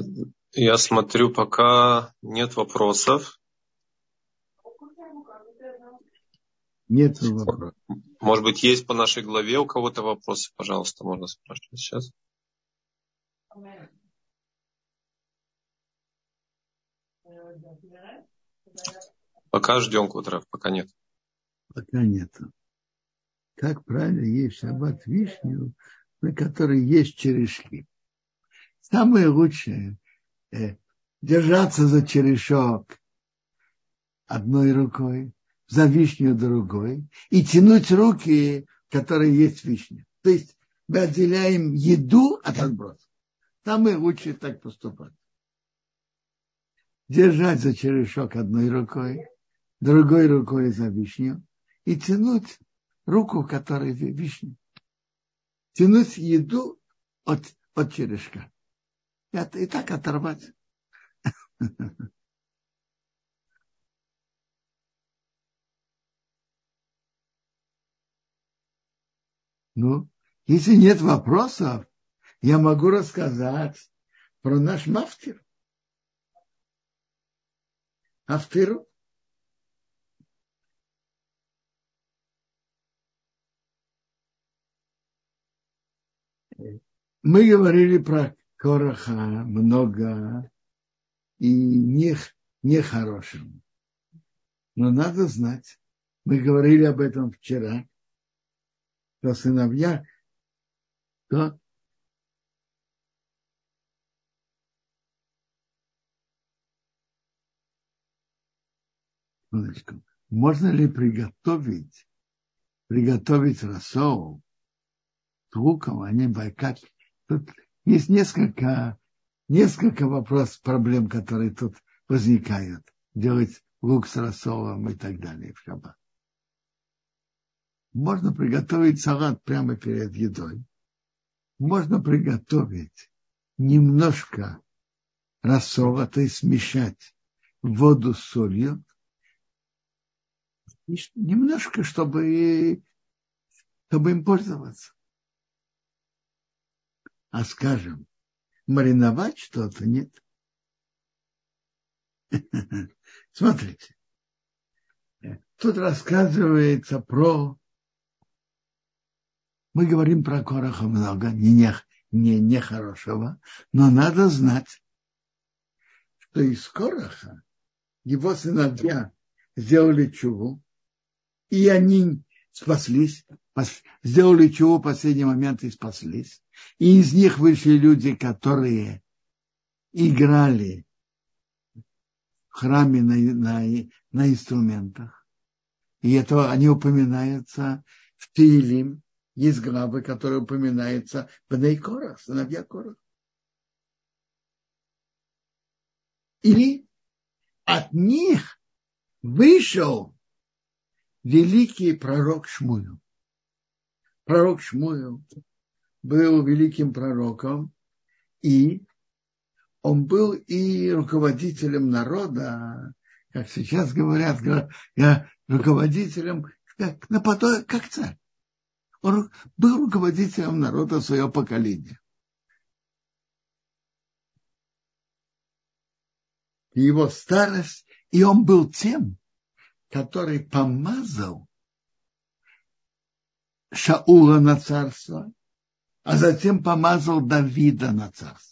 я смотрю, пока нет вопросов. Нет вопросов. Может быть, есть по нашей главе у кого-то вопросы? Пожалуйста, можно спрашивать сейчас. Пока ждем квадрат, пока нет. Пока нет. Как правильно есть шаббат вишню, на которой есть черешки. Самое лучшее э, держаться за черешок одной рукой, за вишню другой, и тянуть руки, которые есть вишня. То есть мы отделяем еду от отбросов. Самое лучшее так поступать. Держать за черешок одной рукой, другой рукой за вишню и тянуть руку, в которой вишня. Тянуть еду от, от черешка. Это и так оторвать. Ну, если нет вопросов, я могу рассказать про наш мафтир. Афтиру Мы говорили про Короха много и не, нехорошим. Но надо знать, мы говорили об этом вчера, что сыновья, то можно ли приготовить, приготовить рассол с луком, а не байкать Тут есть несколько, несколько вопросов, проблем, которые тут возникают. Делать лук с рассолом и так далее в шаббат. Можно приготовить салат прямо перед едой. Можно приготовить немножко рассола, то есть смешать воду с солью. немножко, чтобы, чтобы им пользоваться. А скажем, мариновать что-то нет. Смотрите. Тут рассказывается про... Мы говорим про Короха много, не, не, не, не хорошего, но надо знать, что из Короха его сыновья сделали чуву и они спаслись, сделали чего в последний момент и спаслись. И из них вышли люди, которые играли в храме на, на, на инструментах. И это они упоминаются в Тилим. Есть главы, которые упоминаются в Нейкорах, сыновья Корах. И от них вышел великий пророк Шмуил. Пророк Шмуил был великим пророком, и он был и руководителем народа, как сейчас говорят, руководителем, как, наподобие, как царь. Он был руководителем народа своего поколения. Его старость, и он был тем, который помазал Шаула на царство, а затем помазал Давида на царство.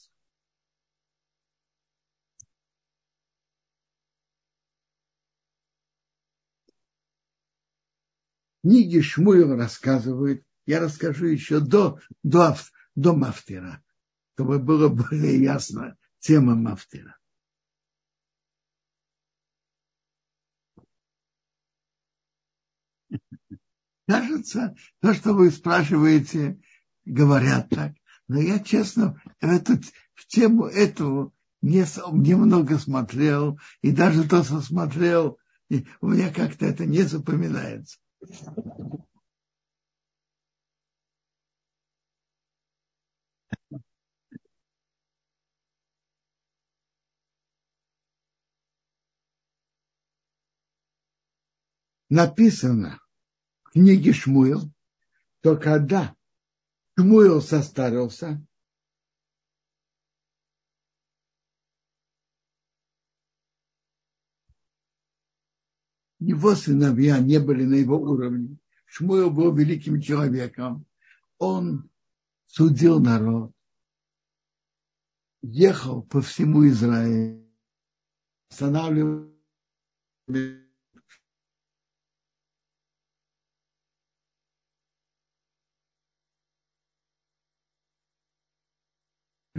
книги Шмуил рассказывают, я расскажу еще до, до, до Мафтера, чтобы было более ясно тема Мафтера. Кажется, то, что вы спрашиваете, говорят так. Но я, честно, в, эту, в тему эту не, немного смотрел, и даже то, что смотрел, у меня как-то это не запоминается. Написано книге Шмуил, то когда Шмуил состарился, его сыновья не были на его уровне. Шмуил был великим человеком. Он судил народ, ехал по всему Израилю, останавливал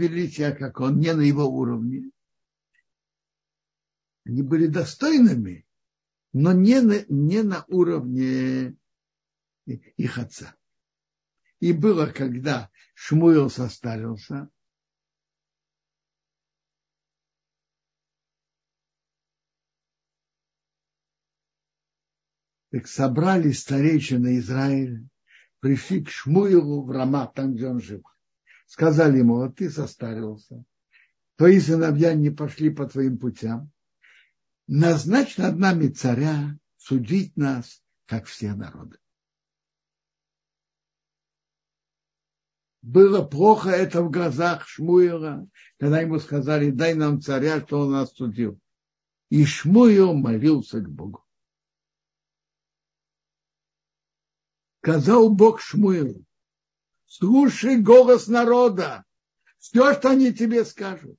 величия, как он, не на его уровне. Они были достойными, но не на, не на уровне их отца. И было, когда Шмуил состарился, так собрали старейшины Израиля, пришли к Шмуилу в Рама, там, где он жил. Сказали ему, вот ты состарился, твои сыновья не пошли по твоим путям, назначь над нами царя судить нас, как все народы. Было плохо это в глазах Шмуила, когда ему сказали, дай нам царя, что он нас судил. И Шмуил молился к Богу. Сказал Бог Шмуилу, слушай голос народа, все, что они тебе скажут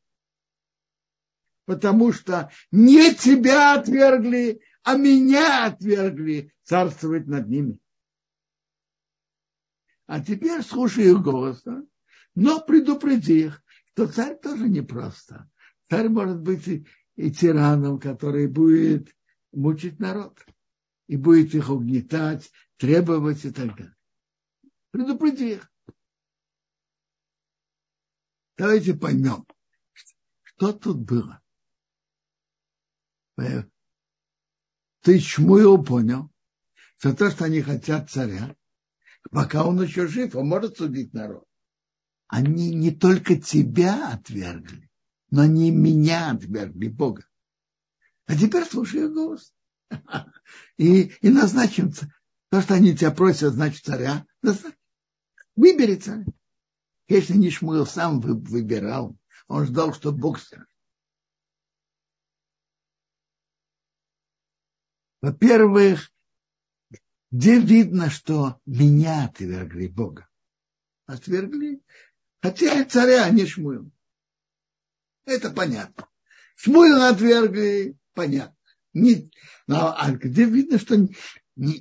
потому что не тебя отвергли, а меня отвергли царствовать над ними. А теперь слушай их голоса, но предупреди их, что царь тоже непросто. Царь может быть и, и тираном, который будет мучить народ и будет их угнетать, требовать и так далее. Предупреди их. Давайте поймем, что тут было. Ты Шмуил понял, что то, что они хотят царя, пока он еще жив, он может судить народ. Они не только тебя отвергли, но они меня отвергли, Бога. А теперь слушай голос. И, и назначим то, что они тебя просят, значит, царя. Выбери царя. Если не Шмуил сам выбирал, он ждал, что Бог скажет. Во-первых, где видно, что меня отвергли Бога? Отвергли. Хотя и царя, а не Шмуил. Это понятно. Шмуила отвергли, понятно. Не, но, а где видно, что не,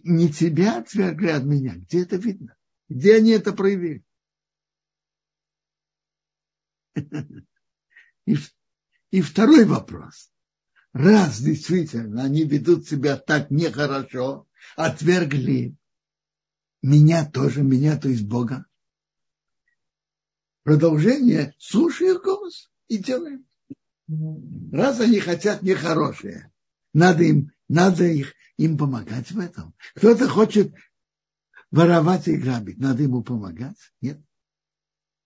не тебя отвергли от меня. Где это видно? Где они это проявили? И, и второй вопрос. Раз действительно они ведут себя так нехорошо, отвергли меня тоже, меня, то есть Бога. Продолжение, слушай их голос и делаем. Раз они хотят нехорошее, надо им, надо их, им помогать в этом. Кто-то хочет воровать и грабить, надо ему помогать? Нет?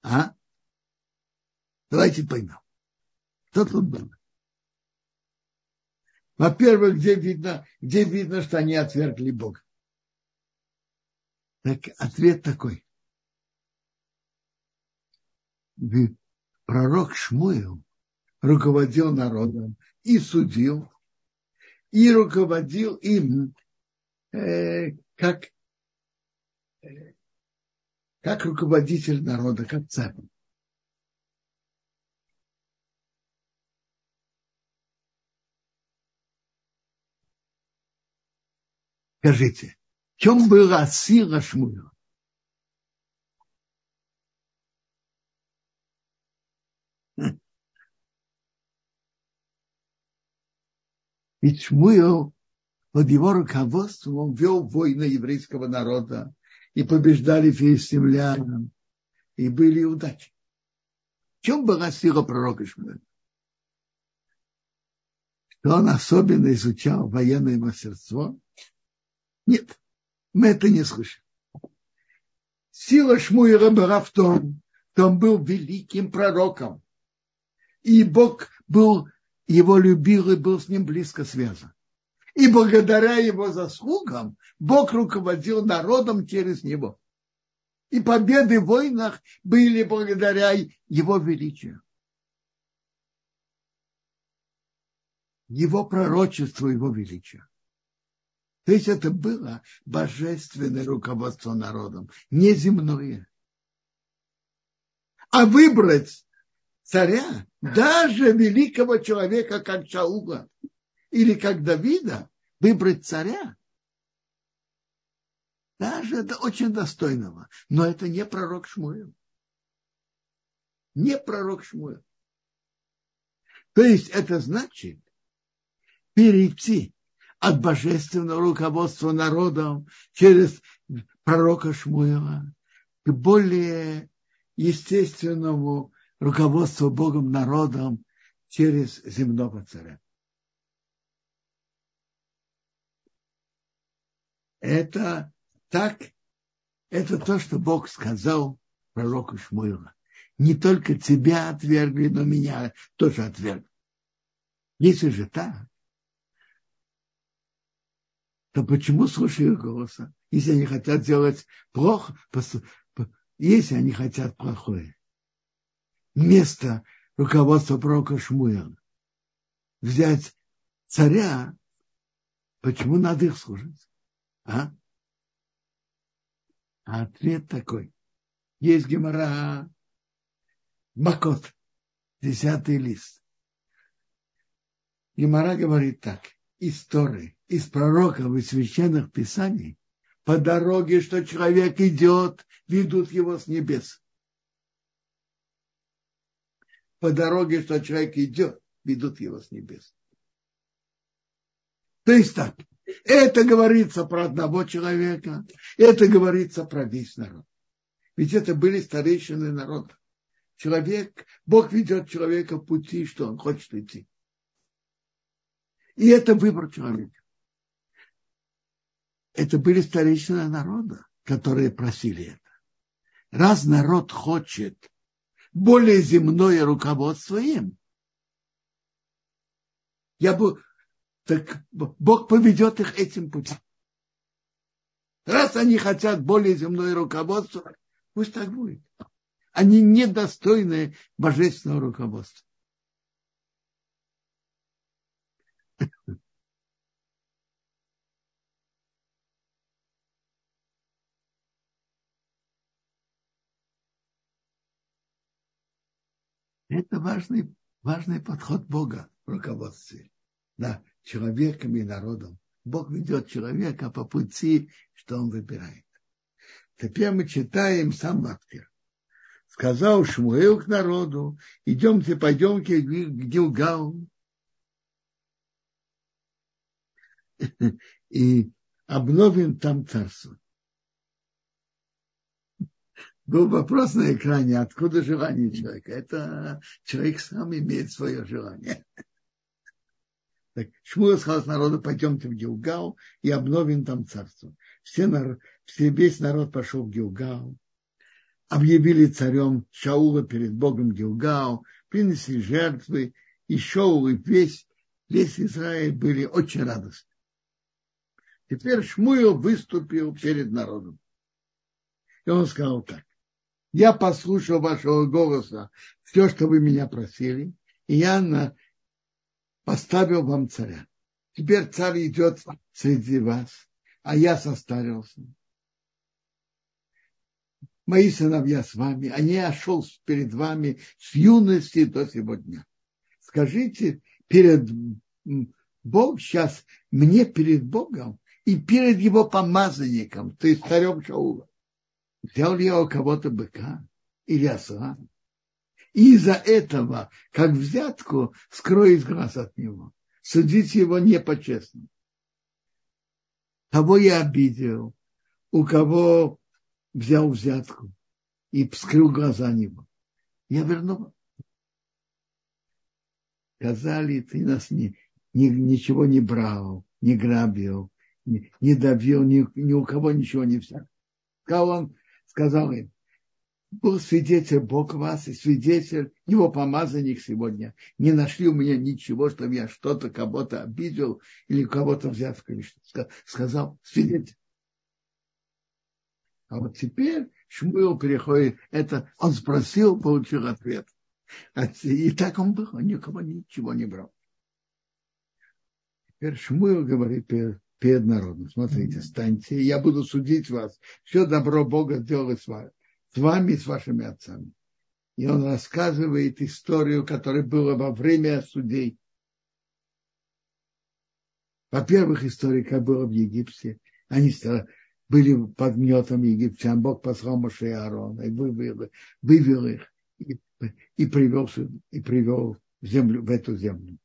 А? Давайте поймем. Что тут было? Во-первых, где видно, где видно, что они отвергли Бога? Так ответ такой. Пророк Шмуил руководил народом и судил, и руководил им э, как, э, как руководитель народа, как царь. Скажите, в чем была сила Шмуила? Ведь Шмуил под его руководством он вел войны еврейского народа и побеждали филистимлян, и были удачи. В чем была сила пророка Шмуила? Что он особенно изучал военное мастерство? Нет, мы это не слышим. Сила Шмуила была в том, что он был великим пророком. И Бог был, его любил и был с ним близко связан. И благодаря его заслугам Бог руководил народом через него. И победы в войнах были благодаря его величию. Его пророчеству, его величию. То есть это было божественное руководство народом, не земное. А выбрать царя, даже великого человека, как Шаула или как Давида, выбрать царя, даже это очень достойного. Но это не пророк Шмуэл. Не пророк Шмуэл. То есть это значит перейти от божественного руководства народом через пророка Шмуила к более естественному руководству Богом народом через земного царя. Это так, это то, что Бог сказал пророку Шмуила. Не только тебя отвергли, но меня тоже отвергли. Если же так, то почему слушаю голоса? Если они хотят делать плохо, если они хотят плохое. Вместо руководства пророка Шмуэла взять царя, почему надо их служить? А? а ответ такой. Есть гемора Макот, десятый лист. Гемора говорит так. Истории из пророков и священных писаний по дороге, что человек идет, ведут его с небес. По дороге, что человек идет, ведут его с небес. То есть так, это говорится про одного человека, это говорится про весь народ. Ведь это были старейшины народа. Человек, Бог ведет человека пути, что он хочет идти. И это выбор человека это были старейшины народа, которые просили это. Раз народ хочет более земное руководство им, я бы, так Бог поведет их этим путем. Раз они хотят более земное руководство, пусть так будет. Они недостойны божественного руководства. Это важный, важный подход Бога в руководстве. Да, человеком и народом Бог ведет человека по пути, что он выбирает. Теперь мы читаем сам Лаптир. Сказал Шмуэл к народу, идемте, пойдемте к Гилгалу. И обновим там царство. Был вопрос на экране, откуда желание человека. Это человек сам имеет свое желание. Так, Шмуэл сказал народу, пойдемте в Гилгал и обновим там царство. Все, все, весь народ пошел в Гилгал, объявили царем Шаула перед Богом Гилгал, принесли жертвы, и Шаул и весь, весь Израиль были очень радостны. Теперь Шмуил выступил перед народом. И он сказал так. Я послушал вашего голоса, все, что вы меня просили, и я на, поставил вам царя. Теперь царь идет среди вас, а я состарился. Мои сыновья с вами, а я шел перед вами с юности до сегодня. Скажите перед Бог сейчас, мне перед Богом и перед его помазанником, то есть царем Шаула. Взял я у кого-то быка или осла? И из-за этого, как взятку, скроет глаз от него. Судить его не по-честному. Кого я обидел, у кого взял взятку и скрыл глаза него. Я верну. Сказали, ты нас не, ни, ничего не брал, не грабил, не, не давил, ни, ни у кого ничего не взял. Сказал он, сказал им, был свидетель Бог вас и свидетель его помазанник сегодня. Не нашли у меня ничего, чтобы я что-то кого-то обидел или кого-то взял в количество. Сказал свидетель. А вот теперь Шмуил переходит, это он спросил, получил ответ. И так он был, он никого ничего не брал. Теперь Шмуил говорит перед, народом, смотрите, станьте, я буду судить вас, все добро Бога сделает с вами с вами и с вашими отцами. И он рассказывает историю, которая была во время судей. Во-первых, история, как было в Египте. Они были под гнетом египтян. Бог послал Моше и Аарона и вывел, вывел их и, и, привел, и привел в, землю, в эту землю.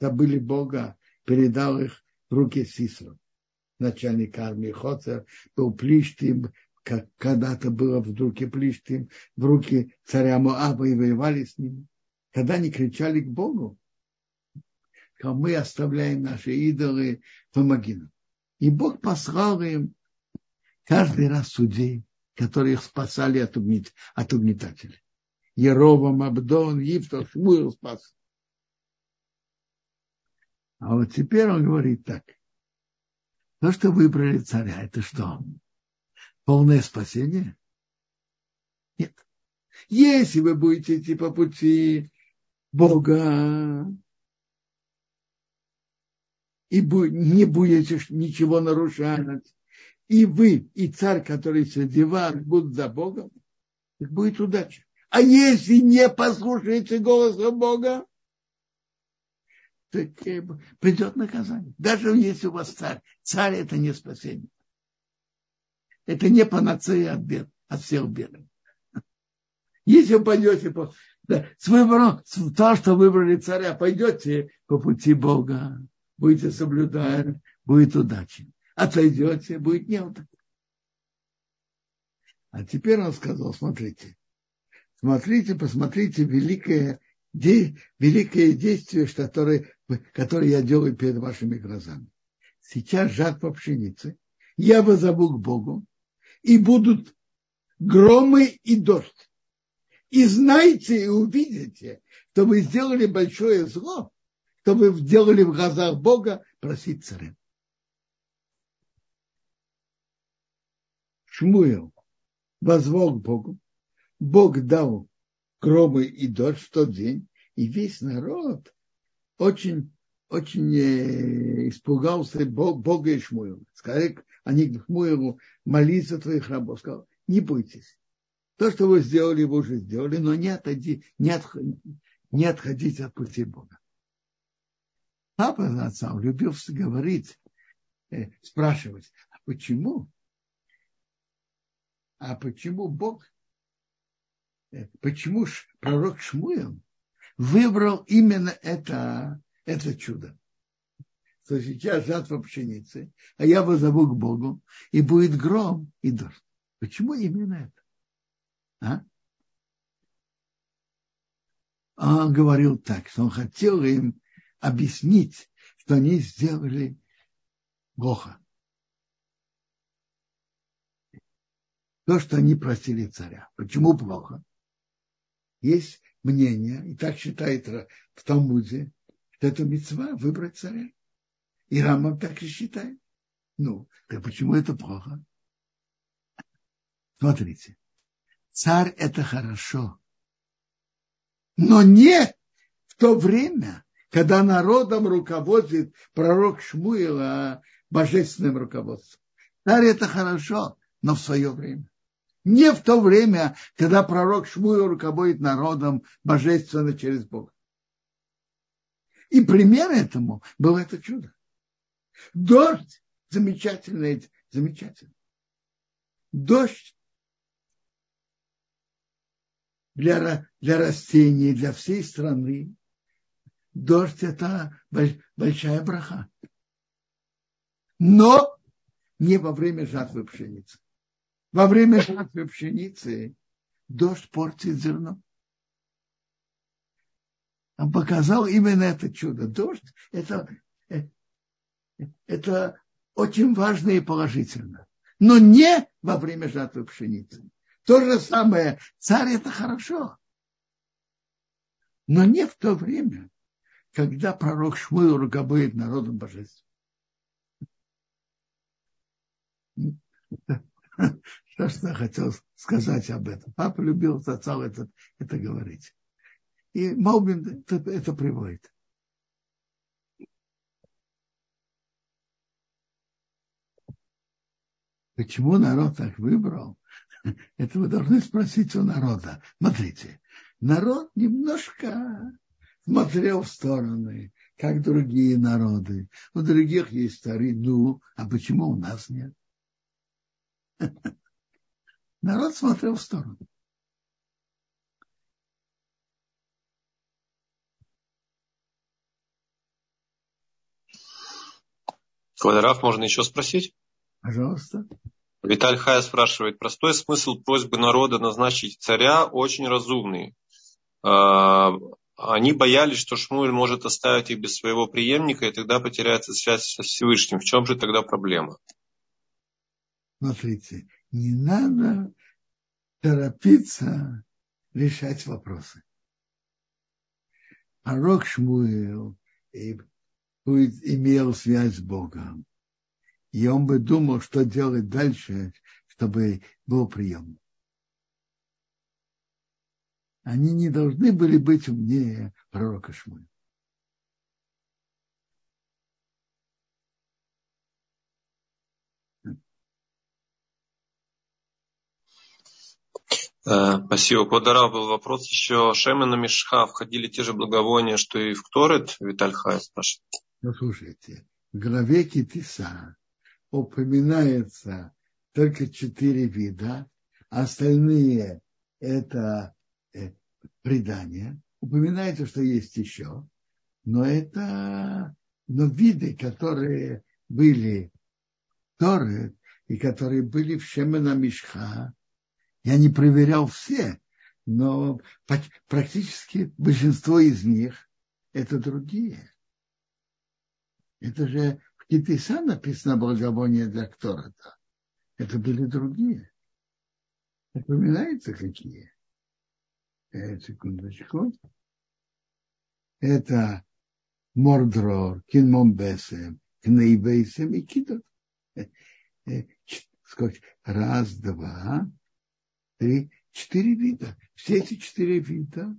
Забыли Бога, передал их в руки Сисра, начальник армии Хоцер, был Плиштим, как когда-то было в руки Плиштим, в руки царя Моаба и воевали с ними. Когда они кричали к Богу, мы оставляем наши идолы, помоги нам. И Бог послал им каждый раз судей, которые их спасали от, угнет, от угнетателей. Ерова, Мабдон, Ифтов, Шмуил спас. А вот теперь он говорит так. То, что выбрали царя, это что? полное спасение? Нет. Если вы будете идти по пути Бога и не будете ничего нарушать, и вы, и царь, который среди вас, будут за Богом, будет удача. А если не послушаете голоса Бога, то придет наказание. Даже если у вас царь. Царь это не спасение. Это не панацея от бед, от всех бед. Если вы пойдете по, да, с выбором, то, что выбрали царя, пойдете по пути Бога, будете соблюдать, будет удача. Отойдете, будет неудача. А теперь он сказал, смотрите, смотрите, посмотрите великое, де, великое действие, которое, которое я делаю перед вашими глазами. Сейчас жатва пшеницы. Я возову к Богу, и будут громы и дождь. И знайте и увидите, что вы сделали большое зло, что вы сделали в глазах Бога просить царя. Шмуел возвал к Богу. Бог дал громы и дождь в тот день, и весь народ очень, очень э, испугался Бога и Шмуила. Сказали, они к Шмуилу, молиться твоих рабов. Сказал, не бойтесь. То, что вы сделали, вы уже сделали, но не, отойди, не, отх, не отходите от пути Бога. Папа отцам любил говорить, э, спрашивать, а почему? А почему Бог, э, почему пророк Шмуил выбрал именно это, это чудо? Что сейчас жатва пшеницы, а я вызову к Богу, и будет гром и дождь. Почему именно это? А? он говорил так, что он хотел им объяснить, что они сделали плохо. То, что они просили царя. Почему плохо? Есть мнение, и так считает в Талмуде, что это мецва выбрать царя. И Рамам так и считает. Ну, так почему это плохо? Смотрите, царь это хорошо, но не в то время, когда народом руководит пророк Шмуила божественным руководством. Царь это хорошо, но в свое время. Не в то время, когда пророк Шмуил руководит народом божественно через Бога. И пример этому было это чудо. Дождь замечательный, замечательный. Дождь для, для растений, для всей страны. Дождь – это большая браха. Но не во время жатвы пшеницы. Во время жатвы пшеницы дождь портит зерно. Он показал именно это чудо. Дождь – это, это очень важно и положительно. Но не во время жатвы пшеницы. То же самое, царь это хорошо. Но не в то время, когда пророк Шмуил руководит народом божественным. Что, что я хотел сказать об этом. Папа любил отца это, это говорить. И Малбин это, это приводит. Почему народ так выбрал? Это вы должны спросить у народа. Смотрите, народ немножко смотрел в стороны, как другие народы. У других есть старый, ну, а почему у нас нет? Народ смотрел в сторону. Квадраф можно еще спросить? Пожалуйста. Виталь Хая спрашивает, простой смысл просьбы народа назначить царя очень разумный. А, они боялись, что Шмуль может оставить их без своего преемника, и тогда потеряется связь со Всевышним. В чем же тогда проблема? Смотрите, не надо торопиться решать вопросы. Пророк Шмуэл имел связь с Богом и он бы думал, что делать дальше, чтобы был прием. Они не должны были быть умнее пророка Шмуя. Э, спасибо. Подарал был вопрос еще. Шемен и Мишха входили те же благовония, что и в Кторет? Виталь Хай спрашивает. Ну, слушайте, в главе Китиса упоминается только четыре вида, а остальные это э, предания. Упоминается, что есть еще, но это но виды, которые были Торы и которые были в Шемена Мишха, я не проверял все, но практически большинство из них это другие. Это же Китиса написано благовоние для Ктората. Это были другие. Напоминается какие? Э, секундочку. Это Мордрор, Кинмомбесем, Кнейбейсем и Кидот. Э, э? Раз, два, три, четыре вида. Все эти четыре вида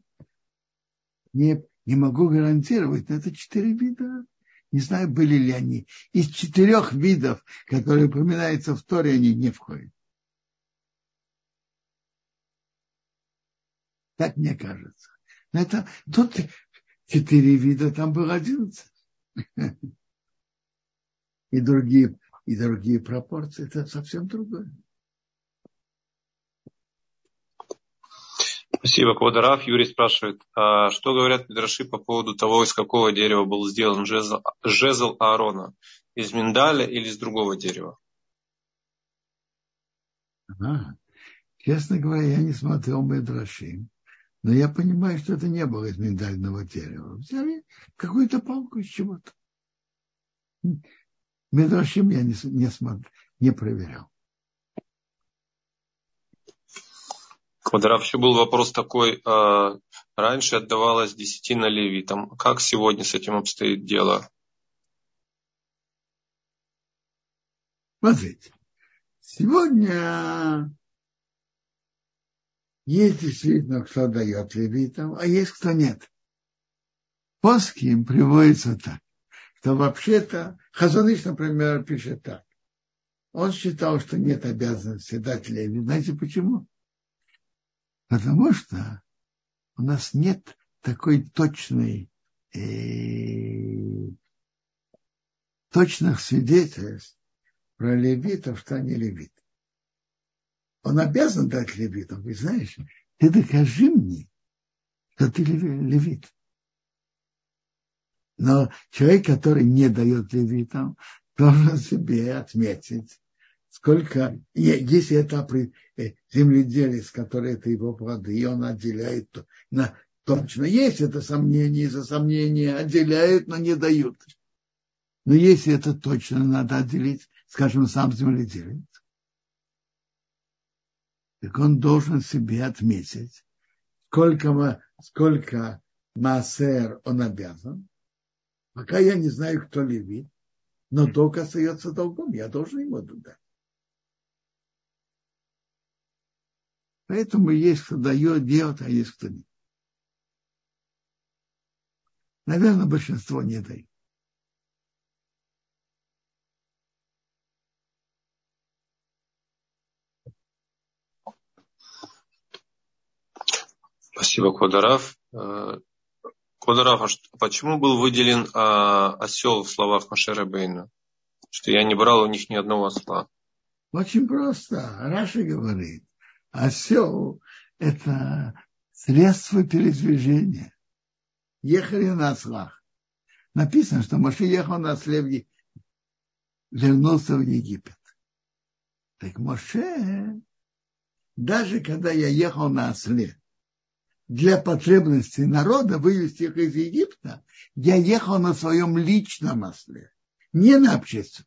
не, не могу гарантировать, но это четыре вида не знаю, были ли они. Из четырех видов, которые упоминаются в Торе, они не входят. Так мне кажется. Но это тут четыре вида, там было одиннадцать. И другие и другие пропорции, это совсем другое. Спасибо, Квадараф. Юрий спрашивает, а что говорят Мидраши по поводу того, из какого дерева был сделан жезл, жезл Аарона? Из миндаля или из другого дерева? А, честно говоря, я не смотрел Мидраши, но я понимаю, что это не было из миндального дерева. Взяли какую-то палку из чего-то. Медрашим я не, не, смотр, не проверял. Квадрат, еще был вопрос такой, а, раньше отдавалось десятина левитам. Как сегодня с этим обстоит дело? Смотрите, сегодня есть действительно, кто дает левитам, а есть кто нет. Поски им приводится так, что вообще-то Хазаныш, например, пишет так. Он считал, что нет обязанности дать леви. Знаете почему? Потому что у нас нет такой точной, э, точных свидетельств про левитов, что они левиты. Он обязан дать левитам. Вы знаешь, ты докажи мне, что ты левит. Но человек, который не дает левитам, должен себе отметить, сколько, если это э, земледелец, который это его плоды, и он отделяет, то, на, точно есть это сомнение, из-за сомнения отделяют, но не дают. Но если это точно надо отделить, скажем, сам земледелец, так он должен себе отметить, сколько, сколько массер он обязан. Пока я не знаю, кто левит, но долг остается долгом, я должен ему дать. Поэтому есть кто дает, делает, а есть кто нет. Наверное, большинство не дает. Спасибо, Квадарав. Э, Квадарав, а почему был выделен а, осел в словах Машера Бейна? Что я не брал у них ни одного осла. Очень просто. Раша говорит, осел – это средство передвижения. Ехали на ослах. Написано, что Маше ехал на осле, вернулся в Египет. Так Моше, даже когда я ехал на осле, для потребностей народа вывести их из Египта, я ехал на своем личном осле, не на общественном.